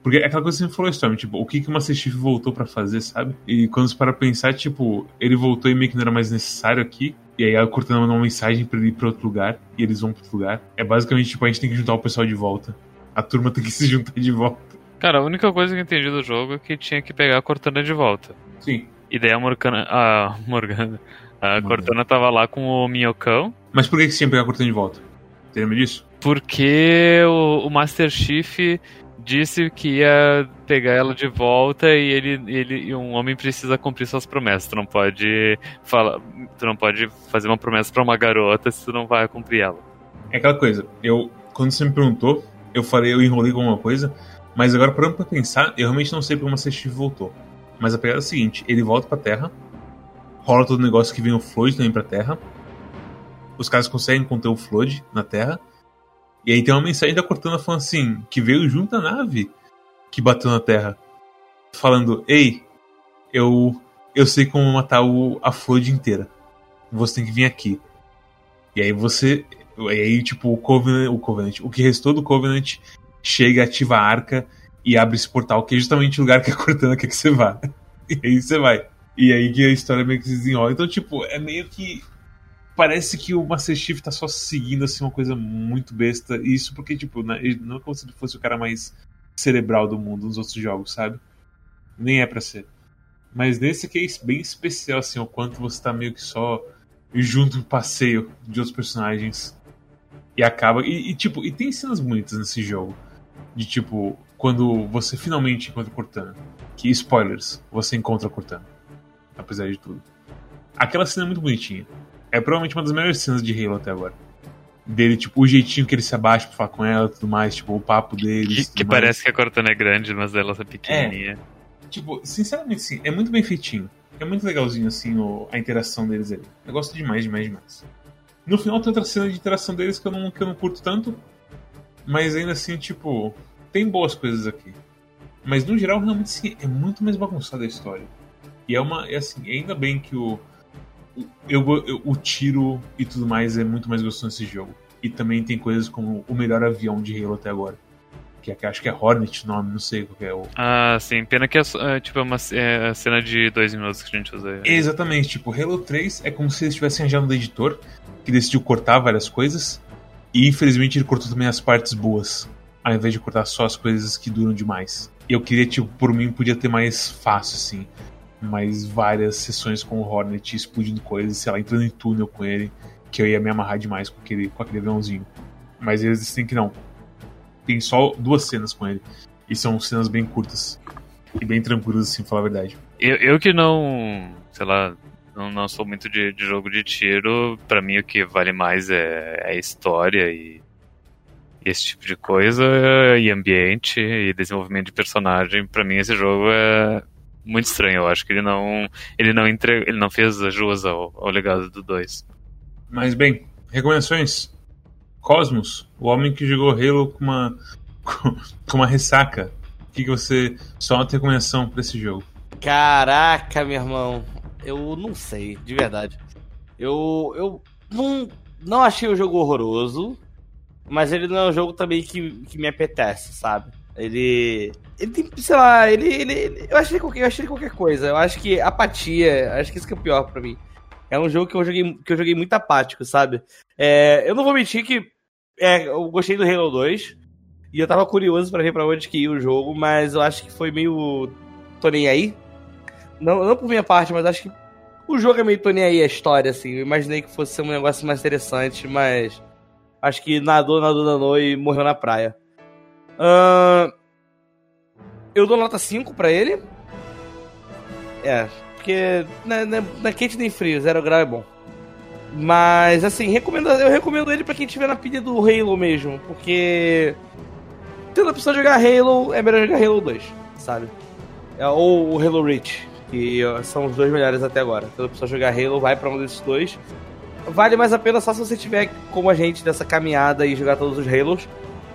Porque é aquela coisa que você falou, Storm, tipo, o que, que o Master Chief voltou pra fazer, sabe? E quando você para pensar, tipo, ele voltou e meio que não era mais necessário aqui, e aí a Cortana mandou uma mensagem pra ele ir pra outro lugar, e eles vão pra outro lugar. É basicamente, tipo, a gente tem que juntar o pessoal de volta. A turma tem que *laughs* se juntar de volta. Cara, a única coisa que eu entendi do jogo é que tinha que pegar a Cortana de volta. Sim. E daí a Morgana. A Morgana. A. Cortana tava lá com o Minhocão. Mas por que, que você tinha que pegar a Cortana de volta? Você lembra disso? Porque o, o Master Chief disse que ia pegar ela de volta e ele, ele um homem precisa cumprir suas promessas. Tu não pode falar, tu não pode fazer uma promessa pra uma garota se tu não vai cumprir ela. É aquela coisa, eu, quando você me perguntou, eu falei, eu enrolei com alguma coisa, mas agora parando pra pensar, eu realmente não sei como Chief voltou. Mas a pegada é a seguinte, ele volta pra Terra, rola todo o negócio que vem o Flood também pra Terra, os caras conseguem conter o Flood na Terra, e aí tem uma mensagem da Cortana falando assim, que veio junto à nave que bateu na Terra, falando, ei, eu, eu sei como matar o, a Flood inteira, você tem que vir aqui. E aí você, e aí, tipo, o Covenant, o Covenant, o que restou do Covenant chega, ativa a arca e abre esse portal, que é justamente o lugar que a Cortana quer que você vá. *laughs* E aí você vai. E aí que a história meio que se desenrola. Então, tipo, é meio que. Parece que o Master Chief tá só seguindo assim uma coisa muito besta. E isso porque, tipo, né, não é como se ele fosse o cara mais cerebral do mundo nos outros jogos, sabe? Nem é pra ser. Mas nesse aqui é bem especial, assim, o quanto você tá meio que só junto no passeio de outros personagens. E acaba. E, e, tipo, e tem cenas bonitas nesse jogo. De tipo, quando você finalmente encontra Cortana. Que spoilers, você encontra Cortana. Apesar de tudo. Aquela cena é muito bonitinha. É provavelmente uma das melhores cenas de Halo até agora. Dele, tipo, o jeitinho que ele se abaixa pra falar com ela e tudo mais, tipo, o papo deles. Que, que parece que a Cortana é grande, mas ela é pequenininha. Tipo, sinceramente, sim, é muito bem feitinho. É muito legalzinho, assim, o, a interação deles ali. Eu gosto demais, demais, demais. No final tem outra cena de interação deles que eu não, que eu não curto tanto. Mas ainda assim, tipo, tem boas coisas aqui. Mas no geral, realmente, sim, é muito mais bagunçada a história. E é uma. É assim, ainda bem que o. Eu, eu, o tiro e tudo mais é muito mais gostoso nesse jogo. E também tem coisas como o melhor avião de Halo até agora. Que, é, acho que é Hornet o nome, não sei qual que é o. Ah, sim. Pena que é, é, tipo, é uma é a cena de dois minutos que a gente usa. Exatamente, tipo, Halo 3 é como se eles tivessem já no editor, que decidiu cortar várias coisas. E infelizmente ele cortou também as partes boas, ao invés de cortar só as coisas que duram demais. Eu queria, tipo, por mim podia ter mais fácil, assim. Mais várias sessões com o Hornet explodindo coisas, sei lá, entrando em túnel com ele, que eu ia me amarrar demais com aquele, com aquele aviãozinho. Mas eles dizem que não. Tem só duas cenas com ele. E são cenas bem curtas. E bem tranquilas, assim, pra falar a verdade. Eu, eu que não, sei lá, não, não sou muito de, de jogo de tiro, para mim o que vale mais é, é a história e esse tipo de coisa, e ambiente, e desenvolvimento de personagem. para mim esse jogo é muito estranho. Eu acho que ele não ele não entre, ele não fez as jus ao, ao legado do 2. Mas bem, recomendações. Cosmos, o homem que jogou Halo com uma *laughs* com uma ressaca. O que, que você só uma recomendação para esse jogo? Caraca, meu irmão, eu não sei, de verdade. Eu eu não não achei o jogo horroroso, mas ele não é um jogo também que, que me apetece, sabe? Ele. Ele tem, sei lá, ele. ele, ele eu, achei qualquer, eu achei qualquer coisa. Eu acho que apatia, acho que isso que é o pior pra mim. É um jogo que eu joguei, que eu joguei muito apático, sabe? É, eu não vou mentir que é, eu gostei do Halo 2. E eu tava curioso para ver pra onde que ia o jogo, mas eu acho que foi meio. tô nem aí. Não, não por minha parte, mas acho que o jogo é meio tô nem aí a história, assim. Eu imaginei que fosse um negócio mais interessante, mas. Acho que nadou, nadou, nadou e morreu na praia. Uh, eu dou nota 5 pra ele. É, porque na, na, na quente nem frio, zero grau é bom. Mas, assim, recomendo, eu recomendo ele pra quem tiver na pilha do Halo mesmo, porque tendo a opção de jogar Halo, é melhor jogar Halo 2, sabe? É, ou o Halo Reach, que são os dois melhores até agora. Tendo a opção de jogar Halo, vai pra um desses dois. Vale mais a pena só se você tiver como a gente dessa caminhada e jogar todos os Halos,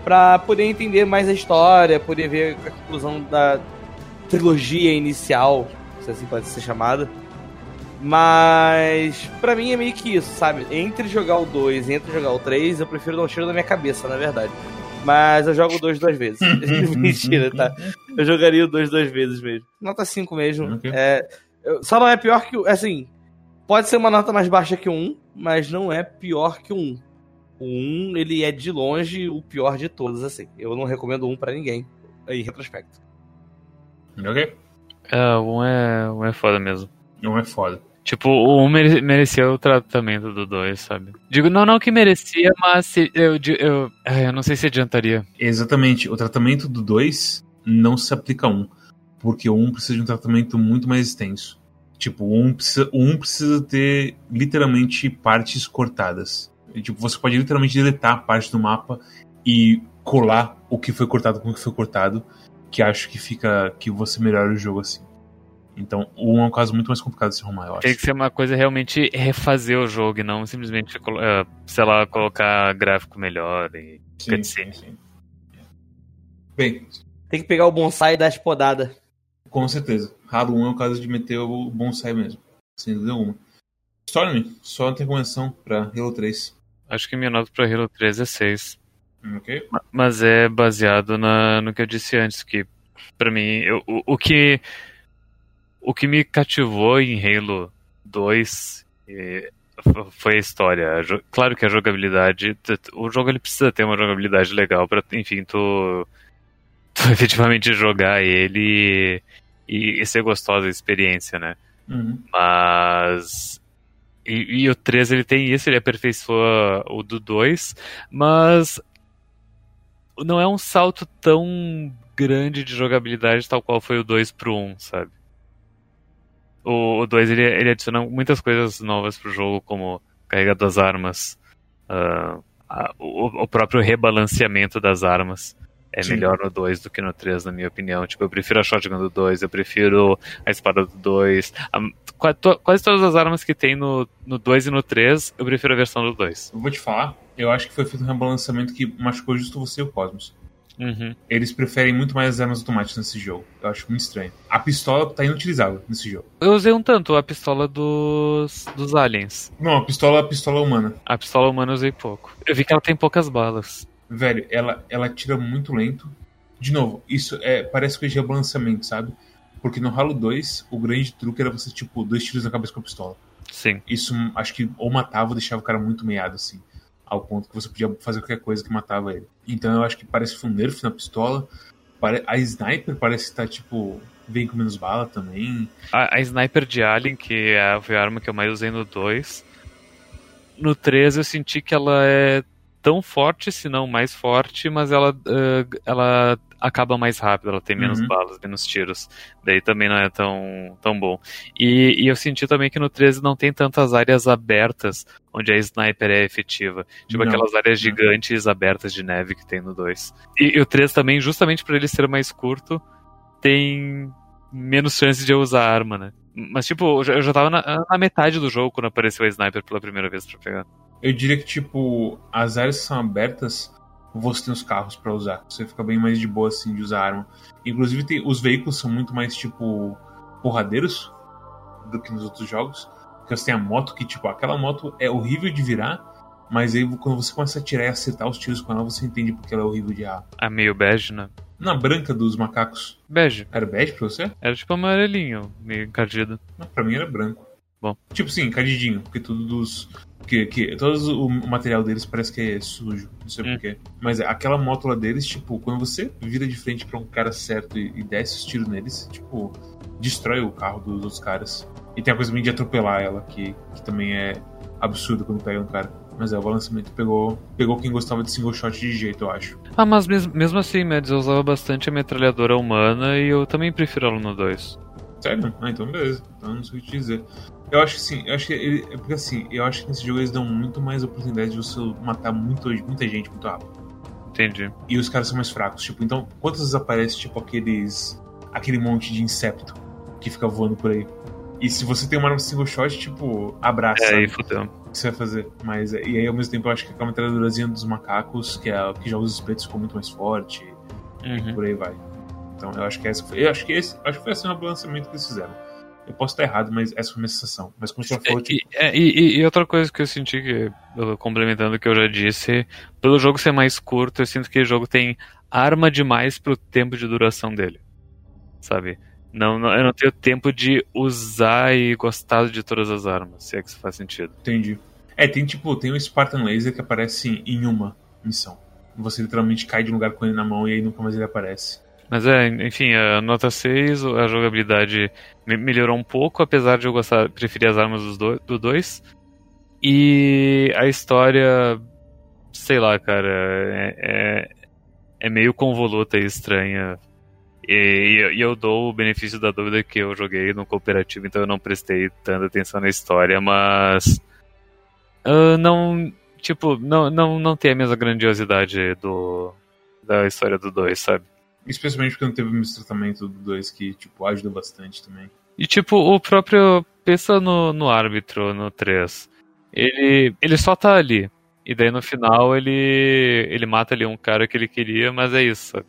pra poder entender mais a história, poder ver a conclusão da trilogia inicial, se assim pode ser chamada. Mas para mim é meio que isso, sabe? Entre jogar o 2 e entre jogar o 3, eu prefiro dar um tiro na minha cabeça, na verdade. Mas eu jogo o 2 duas vezes. *laughs* *laughs* Mentira, tá? Eu jogaria o 2 duas vezes mesmo. Nota 5 mesmo. Okay. É, só não é pior que o. Assim, pode ser uma nota mais baixa que o 1, mas não é pior que o 1. O 1, ele é de longe o pior de todos, assim. Eu não recomendo o 1 pra ninguém, em retrospecto. Ok. É, o 1 é, um é foda mesmo. O 1 é foda. Tipo, o 1 merecia o tratamento do 2, sabe? Digo, não, não que merecia, mas eu, eu, eu, eu não sei se adiantaria. Exatamente. O tratamento do 2 não se aplica a 1. Porque o 1 precisa de um tratamento muito mais extenso. Tipo, o 1 precisa, o 1 precisa ter literalmente partes cortadas. Tipo, você pode literalmente deletar parte do mapa e colar o que foi cortado com o que foi cortado. Que acho que fica. que você melhora o jogo assim. Então, o 1 é um caso muito mais complicado de se arrumar, eu acho. Tem que ser uma coisa realmente refazer o jogo e não simplesmente, eh, sei lá, colocar gráfico melhor e sim, sim, sim. Bem. Tem que pegar o bonsai e dar as podadas. Com certeza. Halo 1 é o caso de meter o bonsai mesmo. Sem dúvida alguma. Storm, só tem recomendação pra Halo 3. Acho que minha nota pra Halo 3 é 6. Ok. Mas é baseado na, no que eu disse antes, que pra mim, eu, o, o que o que me cativou em Halo 2 foi a história. Claro que a jogabilidade, o jogo ele precisa ter uma jogabilidade legal para, enfim, tu, *laughs* tu efetivamente jogar ele e, e, ser gostosa a experiência, né? Uhum. Mas e, e, o 3 ele tem isso, ele aperfeiçoa o do 2, mas não é um salto tão grande de jogabilidade tal qual foi o 2 pro 1, sabe? O 2 ele, ele adiciona muitas coisas novas pro jogo, como carrega das armas, uh, a, o, o, próprio rebalanceamento das armas é Sim. melhor no 2 do que no 3, na minha opinião. Tipo, eu prefiro a shotgun do 2, eu prefiro a espada do 2. Quase todas as armas que tem no, no 2 e no 3, eu prefiro a versão do 2. Eu vou te falar, eu acho que foi feito um rebalanceamento que machucou justo você e o Cosmos. Uhum. Eles preferem muito mais as armas automáticas nesse jogo. Eu acho muito estranho. A pistola tá inutilizável nesse jogo. Eu usei um tanto a pistola dos, dos aliens. Não, a pistola é a pistola humana. A pistola humana eu usei pouco. Eu vi que ela tem poucas balas. Velho, ela, ela tira muito lento. De novo, isso é parece coisa de rebalanceamento, sabe? Porque no Halo 2, o grande truque era você, tipo, dois tiros na cabeça com a pistola. Sim. Isso acho que ou matava ou deixava o cara muito meiado, assim ao ponto que você podia fazer qualquer coisa que matava ele. Então eu acho que parece que um nerf na pistola. A sniper parece estar, tipo, vem com menos bala também. A, a sniper de Alien, que é a arma que eu mais usei no 2. No 3 eu senti que ela é tão forte, se não mais forte, mas ela, uh, ela acaba mais rápido, ela tem menos uhum. balas, menos tiros. Daí também não é tão, tão bom. E, e, eu senti também que no 13 não tem tantas áreas abertas onde a sniper é efetiva. Tipo não. aquelas áreas gigantes abertas de neve que tem no 2. E, e o 3 também, justamente por ele ser mais curto, tem menos chance de eu usar arma, né? Mas, tipo, eu já tava na, na metade do jogo quando apareceu a sniper pela primeira vez pra pegar. Eu diria que, tipo, as áreas são abertas, você tem os carros para usar. Você fica bem mais de boa, assim, de usar arma. Inclusive, tem, os veículos são muito mais, tipo, porradeiros do que nos outros jogos. Porque você tem a moto que, tipo, aquela moto é horrível de virar, mas aí quando você começa a tirar e acertar os tiros com ela, você entende porque ela é horrível de errar. É meio bege, né? Na branca dos macacos. Bege. Era bege pra você? Era tipo amarelinho, meio encardido. Não, pra mim era branco. Bom. Tipo sim, encardidinho, porque tudo dos. Que, que, todo o material deles parece que é sujo, não sei hum. porquê. Mas aquela moto lá deles, tipo, quando você vira de frente pra um cara certo e, e desce os tiros neles, tipo, destrói o carro dos outros caras. E tem a coisa bem de atropelar ela, que, que também é absurdo quando pega um cara. Mas é, o balanceamento pegou, pegou quem gostava de single shot de jeito, eu acho. Ah, mas mesmo, mesmo assim, Mads, eu usava bastante a metralhadora humana e eu também prefiro ela no 2. Sério? Ah, então beleza. Então não sei o que te dizer. Eu acho que sim, eu acho que ele, é porque assim, eu acho que nesse jogo eles dão muito mais oportunidade de você matar muito, muita gente muito rápido. Entendi. E os caras são mais fracos, tipo, então quantas vezes aparece tipo aqueles aquele monte de inseto que fica voando por aí? E se você tem uma arma single shot, tipo, abraça. É, aí fudeu. O que você vai fazer? Mas, e aí, ao mesmo tempo, eu acho que a metralhadorazinha dos macacos, que, é, que já usa os pretos, ficou muito mais forte. Uhum. E por aí vai. Então, eu acho que essa foi. Eu acho que esse. Acho que foi assim o balanceamento que eles fizeram. Eu posso estar errado, mas essa foi a minha sensação. Mas como você falou, tipo... e, e, e, outra coisa que eu senti, que, complementando o que eu já disse, pelo jogo ser mais curto, eu sinto que o jogo tem arma demais pro tempo de duração dele. Sabe? Não, não, eu não tenho tempo de usar e gostar de todas as armas, se é que isso faz sentido. Entendi. É, tem tipo, tem um Spartan Laser que aparece em uma missão. Você literalmente cai de um lugar com ele na mão e aí nunca mais ele aparece. Mas é, enfim, a nota 6, a jogabilidade melhorou um pouco, apesar de eu gostar, preferir as armas do 2. E a história, sei lá, cara, é, é, é meio convoluta e estranha. E, e, eu dou o benefício da dúvida que eu joguei no cooperativo, então eu não prestei tanta atenção na história, mas. Uh, não. Tipo, não, não, não tem a mesma grandiosidade do, da história do 2, sabe? Especialmente porque não teve o tratamento do 2 que, tipo, ajuda bastante também. E, tipo, o próprio. Pensa no, no árbitro no 3. Ele, ele só tá ali. E daí no final ele, ele mata ali um cara que ele queria, mas é isso, sabe?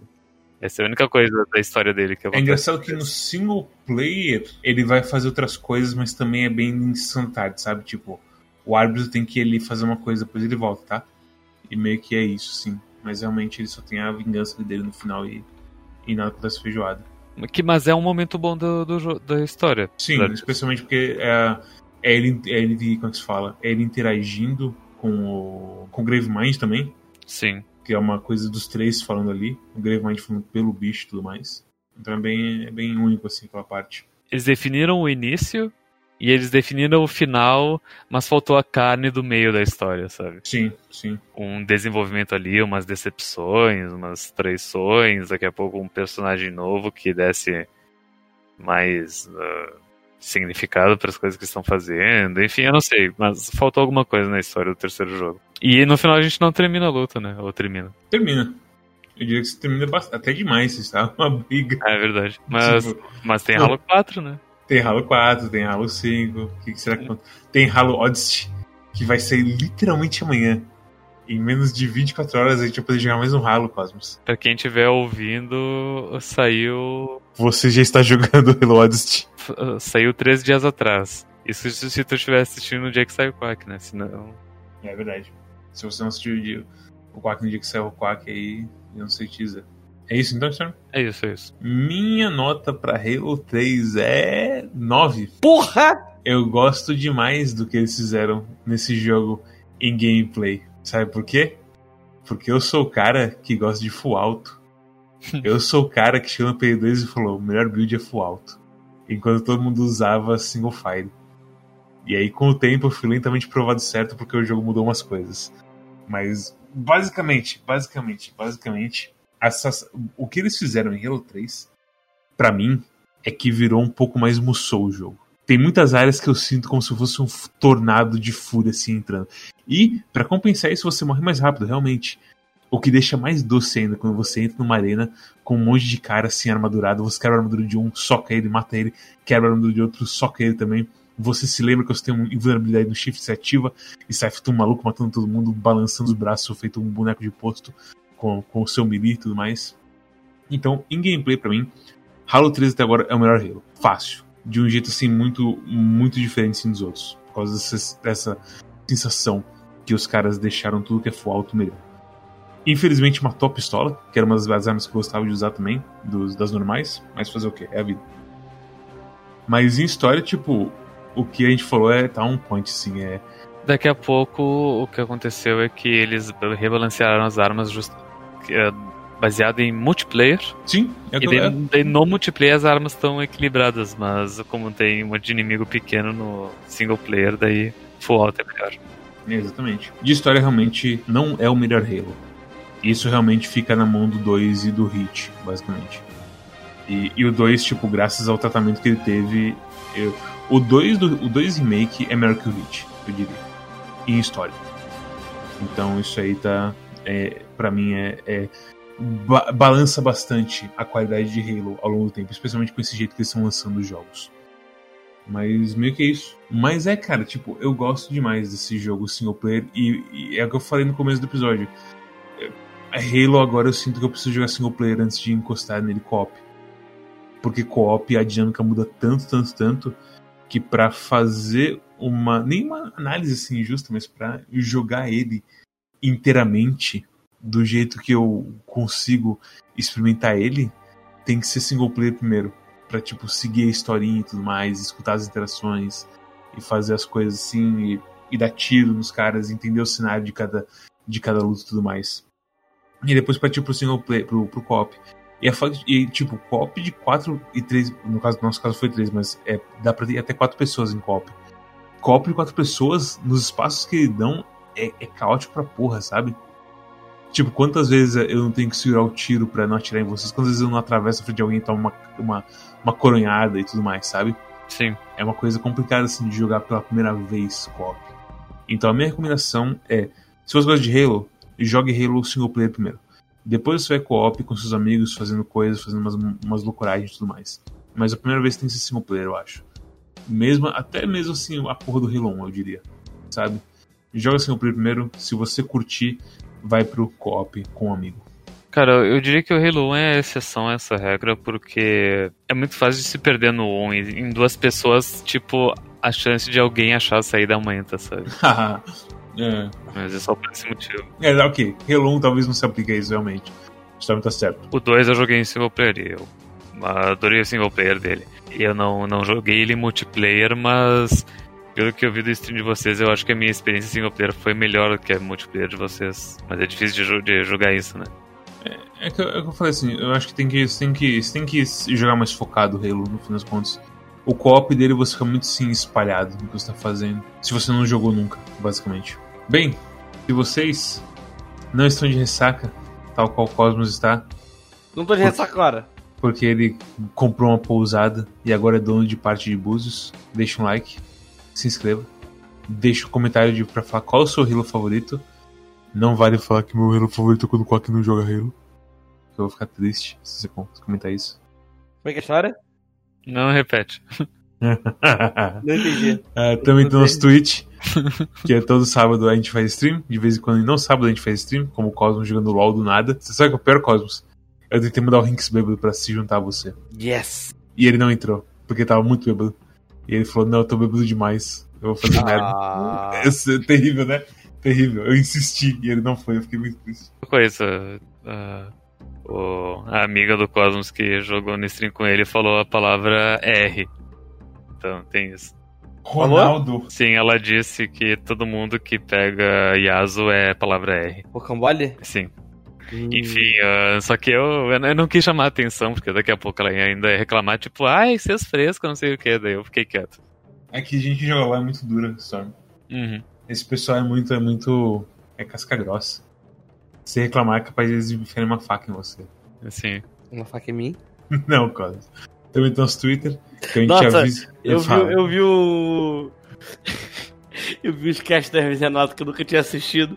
Essa é a única coisa da história dele que É engraçado que no single player ele vai fazer outras coisas, mas também é bem instantâneo, sabe? Tipo, o árbitro tem que ele fazer uma coisa, depois ele volta, tá? E meio que é isso, sim. Mas realmente ele só tem a vingança dele no final e, e nada acontece feijoada. Que, mas é um momento bom do, do da história. Sim, especialmente porque é, é, ele, é ele, como é que se fala? É ele interagindo com o, com o Gravemind também. Sim que é uma coisa dos três falando ali, o Gravemind falando pelo bicho e tudo mais. Então é bem, é bem único, assim, aquela parte. Eles definiram o início e eles definiram o final, mas faltou a carne do meio da história, sabe? Sim, sim. Um desenvolvimento ali, umas decepções, umas traições, daqui a pouco um personagem novo que desse mais. Uh, significado para as coisas que estão fazendo. Enfim, eu não sei, mas faltou alguma coisa na história do terceiro jogo. E no final a gente não termina a luta, né? Ou termina. Termina. Eu diria que você termina bastante, até demais, está uma briga. É verdade. Mas, tipo, mas tem Halo 4, né? Tem Halo 4, tem Halo 5. O que, será que. Tem Halo Odyssey, que vai sair literalmente amanhã. Em menos de 24 horas a gente vai poder jogar mais um Halo, Cosmos. Pra quem estiver ouvindo, saiu. Você já está jogando Halo Odyssey? Saiu três dias atrás. Isso se tu estiver assistindo no dia que saiu o Quack, né? Senão. É verdade. Se você não assistiu o Quack no dia que saiu o Quack aí, eu não sei te dizer. É isso então, senhor? É isso, é isso. Minha nota pra Halo 3 é 9. Porra! Eu gosto demais do que eles fizeram nesse jogo em gameplay. Sabe por quê? Porque eu sou o cara que gosta de full alto. *laughs* eu sou o cara que chegou no P2 e falou: o melhor build é full alto. Enquanto todo mundo usava single file. E aí, com o tempo, eu fui lentamente provado certo porque o jogo mudou umas coisas. Mas, basicamente, basicamente, basicamente, essas, o que eles fizeram em Halo 3, para mim, é que virou um pouco mais Musou o jogo. Tem muitas áreas que eu sinto como se fosse um tornado de fúria assim entrando. E, para compensar isso, você morre mais rápido, realmente. O que deixa mais doce ainda quando você entra numa arena com um monte de cara assim armadurado. Você quebra a armadura de um, soca ele, mata ele, quebra a armadura de outro, soca ele também. Você se lembra que você tem uma invulnerabilidade no shift, se ativa e sai feito um maluco matando todo mundo, balançando os braços, feito um boneco de posto com, com o seu melee e tudo mais. Então, em gameplay para mim, Halo 3 até agora é o melhor Halo. Fácil de um jeito assim muito muito diferente assim, dos outros, por causa dessa, dessa sensação que os caras deixaram tudo que é full alto melhor. Infelizmente matou a pistola, que era uma das armas que eu gostava de usar também, dos, das normais, mas fazer o que? É a vida. Mas em história, tipo, o que a gente falou é tá um point, assim, é. Daqui a pouco o que aconteceu é que eles rebalancearam as armas just, é, baseado em multiplayer. Sim, é e daí, daí, no multiplayer as armas estão equilibradas, mas como tem um monte de inimigo pequeno no single player, daí full auto é melhor. Exatamente. De história realmente não é o melhor Halo. Isso realmente fica na mão do 2 e do Hit, basicamente. E, e o 2, tipo, graças ao tratamento que ele teve. Eu, o 2 o 2 Remake é melhor que o Hit, eu diria. Em história. Então isso aí tá. É, pra mim é, é ba balança bastante a qualidade de Halo ao longo do tempo, especialmente com esse jeito que eles estão lançando os jogos. Mas meio que é isso. Mas é, cara, tipo, eu gosto demais desse jogo single player e, e é o que eu falei no começo do episódio. A Halo agora eu sinto que eu preciso jogar single player antes de encostar nele co-op. Porque co-op a dinâmica muda tanto, tanto, tanto que para fazer uma nem uma análise assim justa, mas para jogar ele inteiramente do jeito que eu consigo experimentar ele, tem que ser single player primeiro. Pra, tipo, seguir a historinha e tudo mais, escutar as interações e fazer as coisas assim, e, e dar tiro nos caras, entender o cenário de cada, de cada luta e tudo mais. E depois partir pro single player, pro, pro co-op. E, a, e tipo, co-op de 4 e 3, no caso, no nosso caso foi 3, mas é, dá pra ter até 4 pessoas em co-op. Co-op de 4 pessoas, nos espaços que dão, é, é caótico pra porra, sabe? Tipo, quantas vezes eu não tenho que segurar o tiro para não atirar em vocês? Quantas vezes eu não atravesso a frente de alguém e tomo uma, uma, uma coronhada e tudo mais, sabe? Sim. É uma coisa complicada assim de jogar pela primeira vez co-op. Então a minha recomendação é: se você gosta de Halo, jogue Halo single player primeiro. Depois você vai co-op com seus amigos, fazendo coisas, fazendo umas, umas loucuragens e tudo mais. Mas a primeira vez tem que ser single player, eu acho. Mesmo, até mesmo assim, a porra do Halo 1, eu diria. Sabe? Joga single player primeiro. Se você curtir, vai pro co-op com um amigo. Cara, eu diria que o Halo 1 é exceção a essa regra, porque é muito fácil de se perder no 1. E em duas pessoas, tipo, a chance de alguém achar a saída aumenta, sabe? *laughs* é. Mas é só por esse motivo. É, ok. Halo 1 talvez não se aplique a isso realmente. Isso também tá certo. O 2 eu joguei em single player eu adorei o single player dele. E eu não, não joguei ele em multiplayer, mas pelo que eu vi do stream de vocês, eu acho que a minha experiência single player foi melhor que a multiplayer de vocês. Mas é difícil de, de jogar isso, né? É, é, que eu, é, que eu, falei assim, eu acho que tem que, tem que, tem que jogar mais focado o Halo, no fim das contas. O co-op dele você fica muito sim espalhado no que você está fazendo. Se você não jogou nunca, basicamente. Bem, se vocês não estão de ressaca, tal qual o Cosmos está. Não tô de ressaca agora. porque ele comprou uma pousada e agora é dono de parte de Búzios. Deixa um like, se inscreva, deixa um comentário de, pra falar qual é o seu Halo favorito. Não vale falar que meu Halo favorito é quando o Quack não joga Halo. Eu vou ficar triste se você comentar isso. Como é que é a história? Não repete. *laughs* Não entendi. Ah, também tem nosso Twitch, que é todo sábado a gente faz stream. De vez em quando, e não sábado a gente faz stream, como o Cosmos jogando LOL do nada. Você sabe que é o pior Cosmos? Eu tentei mudar o Rinks bêbado pra se juntar a você. Yes! E ele não entrou, porque tava muito bêbado. E ele falou: Não, eu tô bêbado demais. Eu vou fazer merda. Ah, *laughs* Esse é terrível, né? Terrível. Eu insisti e ele não foi, eu fiquei muito triste. Uma coisa. ah, o, a amiga do Cosmos que jogou no stream com ele falou a palavra R. Então tem isso. Ronaldo. Sim, ela disse que todo mundo que pega Yasuo é palavra R. Rocambole? Sim. Hum. Enfim, ah, só que eu, eu não quis chamar a atenção, porque daqui a pouco ela ainda ia reclamar, tipo, ai, seus frescos, não sei o que, daí eu fiquei quieto. É que a gente joga lá é muito dura, Storm. Uhum. Esse pessoal é muito, é muito. É casca grossa. Se reclamar, é capaz de eles enfiarem uma faca em você. Assim. Uma faca em mim? *laughs* Não, Cosmos. Também tem nosso Twitter, que a gente Nossa, avisa. Eu vi, falo. eu vi o. *laughs* eu vi os cast da Hermes Renato que eu nunca tinha assistido.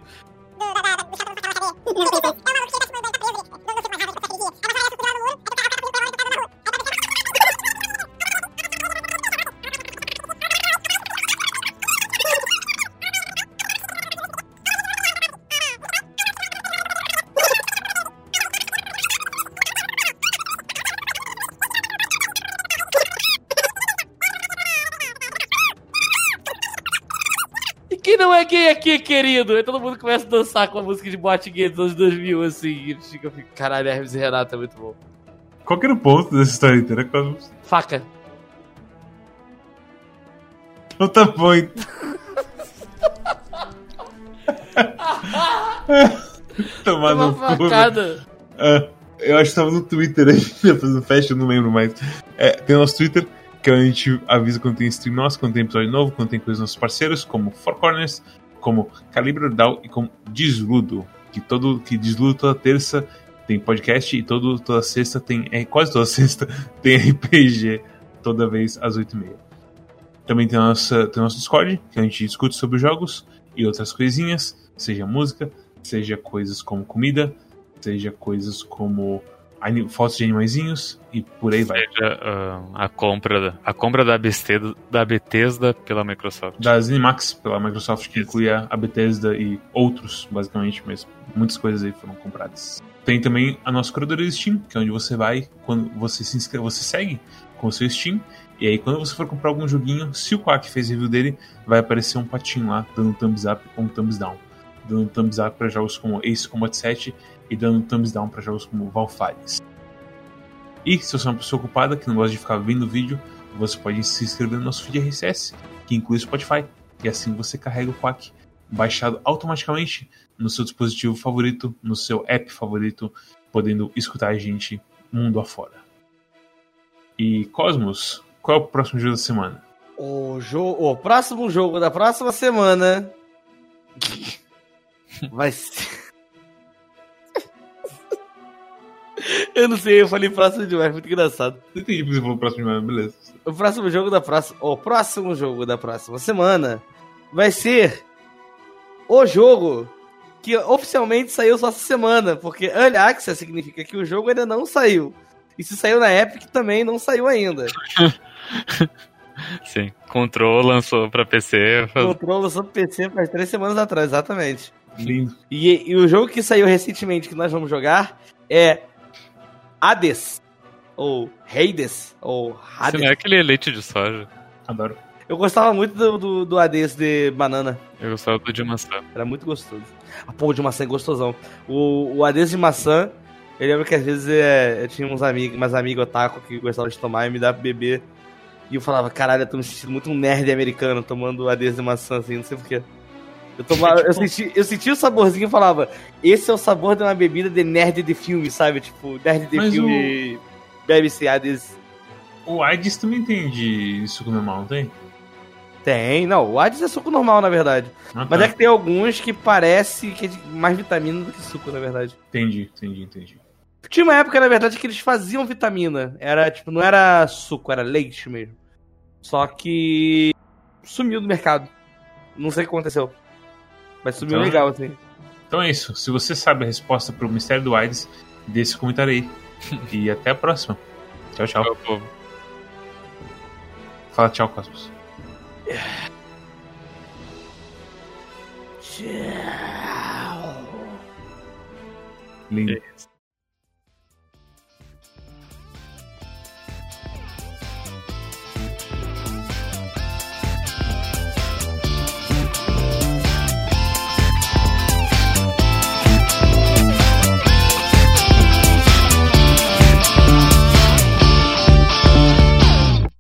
Aqui, querido? Aí todo mundo começa a dançar com a música de boate gay dos anos 2000, assim. E ele fica, fica, caralho, Hermes e Renato é muito bom. Qual que era o ponto dessa história inteira? Faca. Então tá bom. *laughs* Tomar Uma no facada. Ah, eu acho que tava no Twitter ainda, fazendo festa, eu não lembro mais. É, tem o nosso Twitter, que a gente avisa quando tem stream nosso, quando tem episódio novo, quando tem coisas dos nossos parceiros, como Four Corners, como Calibre Down e como Desludo. Que, todo, que Desludo toda terça tem podcast e todo, toda sexta tem. É, quase toda *laughs* sexta tem RPG, toda vez às 8h30. Também tem, nossa, tem o nosso Discord, que a gente discute sobre jogos e outras coisinhas, seja música, seja coisas como comida, seja coisas como fotos de animaizinhos e por aí vai. Seja ah, a compra da, a compra da Bethesda, da Bethesda pela Microsoft. Das Animax pela Microsoft, que inclui a Bethesda e outros, basicamente, mas muitas coisas aí foram compradas. Tem também a nossa curadoria do Steam, que é onde você vai, quando você se inscreve, você segue com o seu Steam, e aí quando você for comprar algum joguinho, se o Quack fez review dele, vai aparecer um patinho lá, dando thumbs up ou um thumbs down. Dando thumbs up para jogos como Ace Combat 7 e dando thumbs down para jogos como Valfares. E se você é uma pessoa ocupada que não gosta de ficar vendo o vídeo, você pode se inscrever no nosso feed RSS, que inclui o Spotify, e assim você carrega o Quack baixado automaticamente no seu dispositivo favorito, no seu app favorito, podendo escutar a gente mundo afora. E Cosmos, qual é o próximo jogo da semana? O, jogo, o próximo jogo da próxima semana *laughs* vai ser. *laughs* Eu não sei, eu falei próximo demais, muito engraçado. Não entendi porque você falou próximo de semana, beleza. O próximo jogo da próxima. O próximo jogo da próxima semana vai ser o jogo que oficialmente saiu só essa semana. Porque Early Access significa que o jogo ainda não saiu. E se saiu na Epic também não saiu ainda. *laughs* Sim. Control lançou pra PC. Faz- Control lançou pro PC faz três semanas atrás, exatamente. Lindo. E, e o jogo que saiu recentemente que nós vamos jogar é Hades. Ou Hades. Ou Isso Hades. não é aquele leite de soja. Adoro. Eu gostava muito do, do, do Hades de banana. Eu gostava do de maçã. Era muito gostoso. A porra de maçã é gostosão. O, o Hades de maçã, eu lembro que às vezes é, eu tinha uns amigos, umas amigas otaku que gostavam de tomar e me dar pra beber. E eu falava, caralho, eu tô me sentindo muito um nerd americano tomando Hades de maçã, assim, não sei porquê. Eu, tomava, eu, senti, eu sentia o saborzinho e falava, esse é o sabor de uma bebida de nerd de filme, sabe? Tipo, nerd de Mas filme bebe esse Hades. O AIDS também tem de suco normal, não tem? Tem, não, o Hades é suco normal, na verdade. Ah, Mas tá. é que tem alguns que parece que é mais vitamina do que suco, na verdade. Entendi, entendi, entendi. Tinha uma época, na verdade, que eles faziam vitamina. Era, tipo, não era suco, era leite mesmo. Só que sumiu do mercado. Não sei o que aconteceu. Mas sumiu Então- legal, assim. Então é isso. Se você sabe a resposta pro mistério do AIDS, deixe esse comentário aí. *laughs* e até a próxima. Tchau, tchau. Tchau, povo. Fala tchau, Cosmos. Tchau. Lindo. Isso.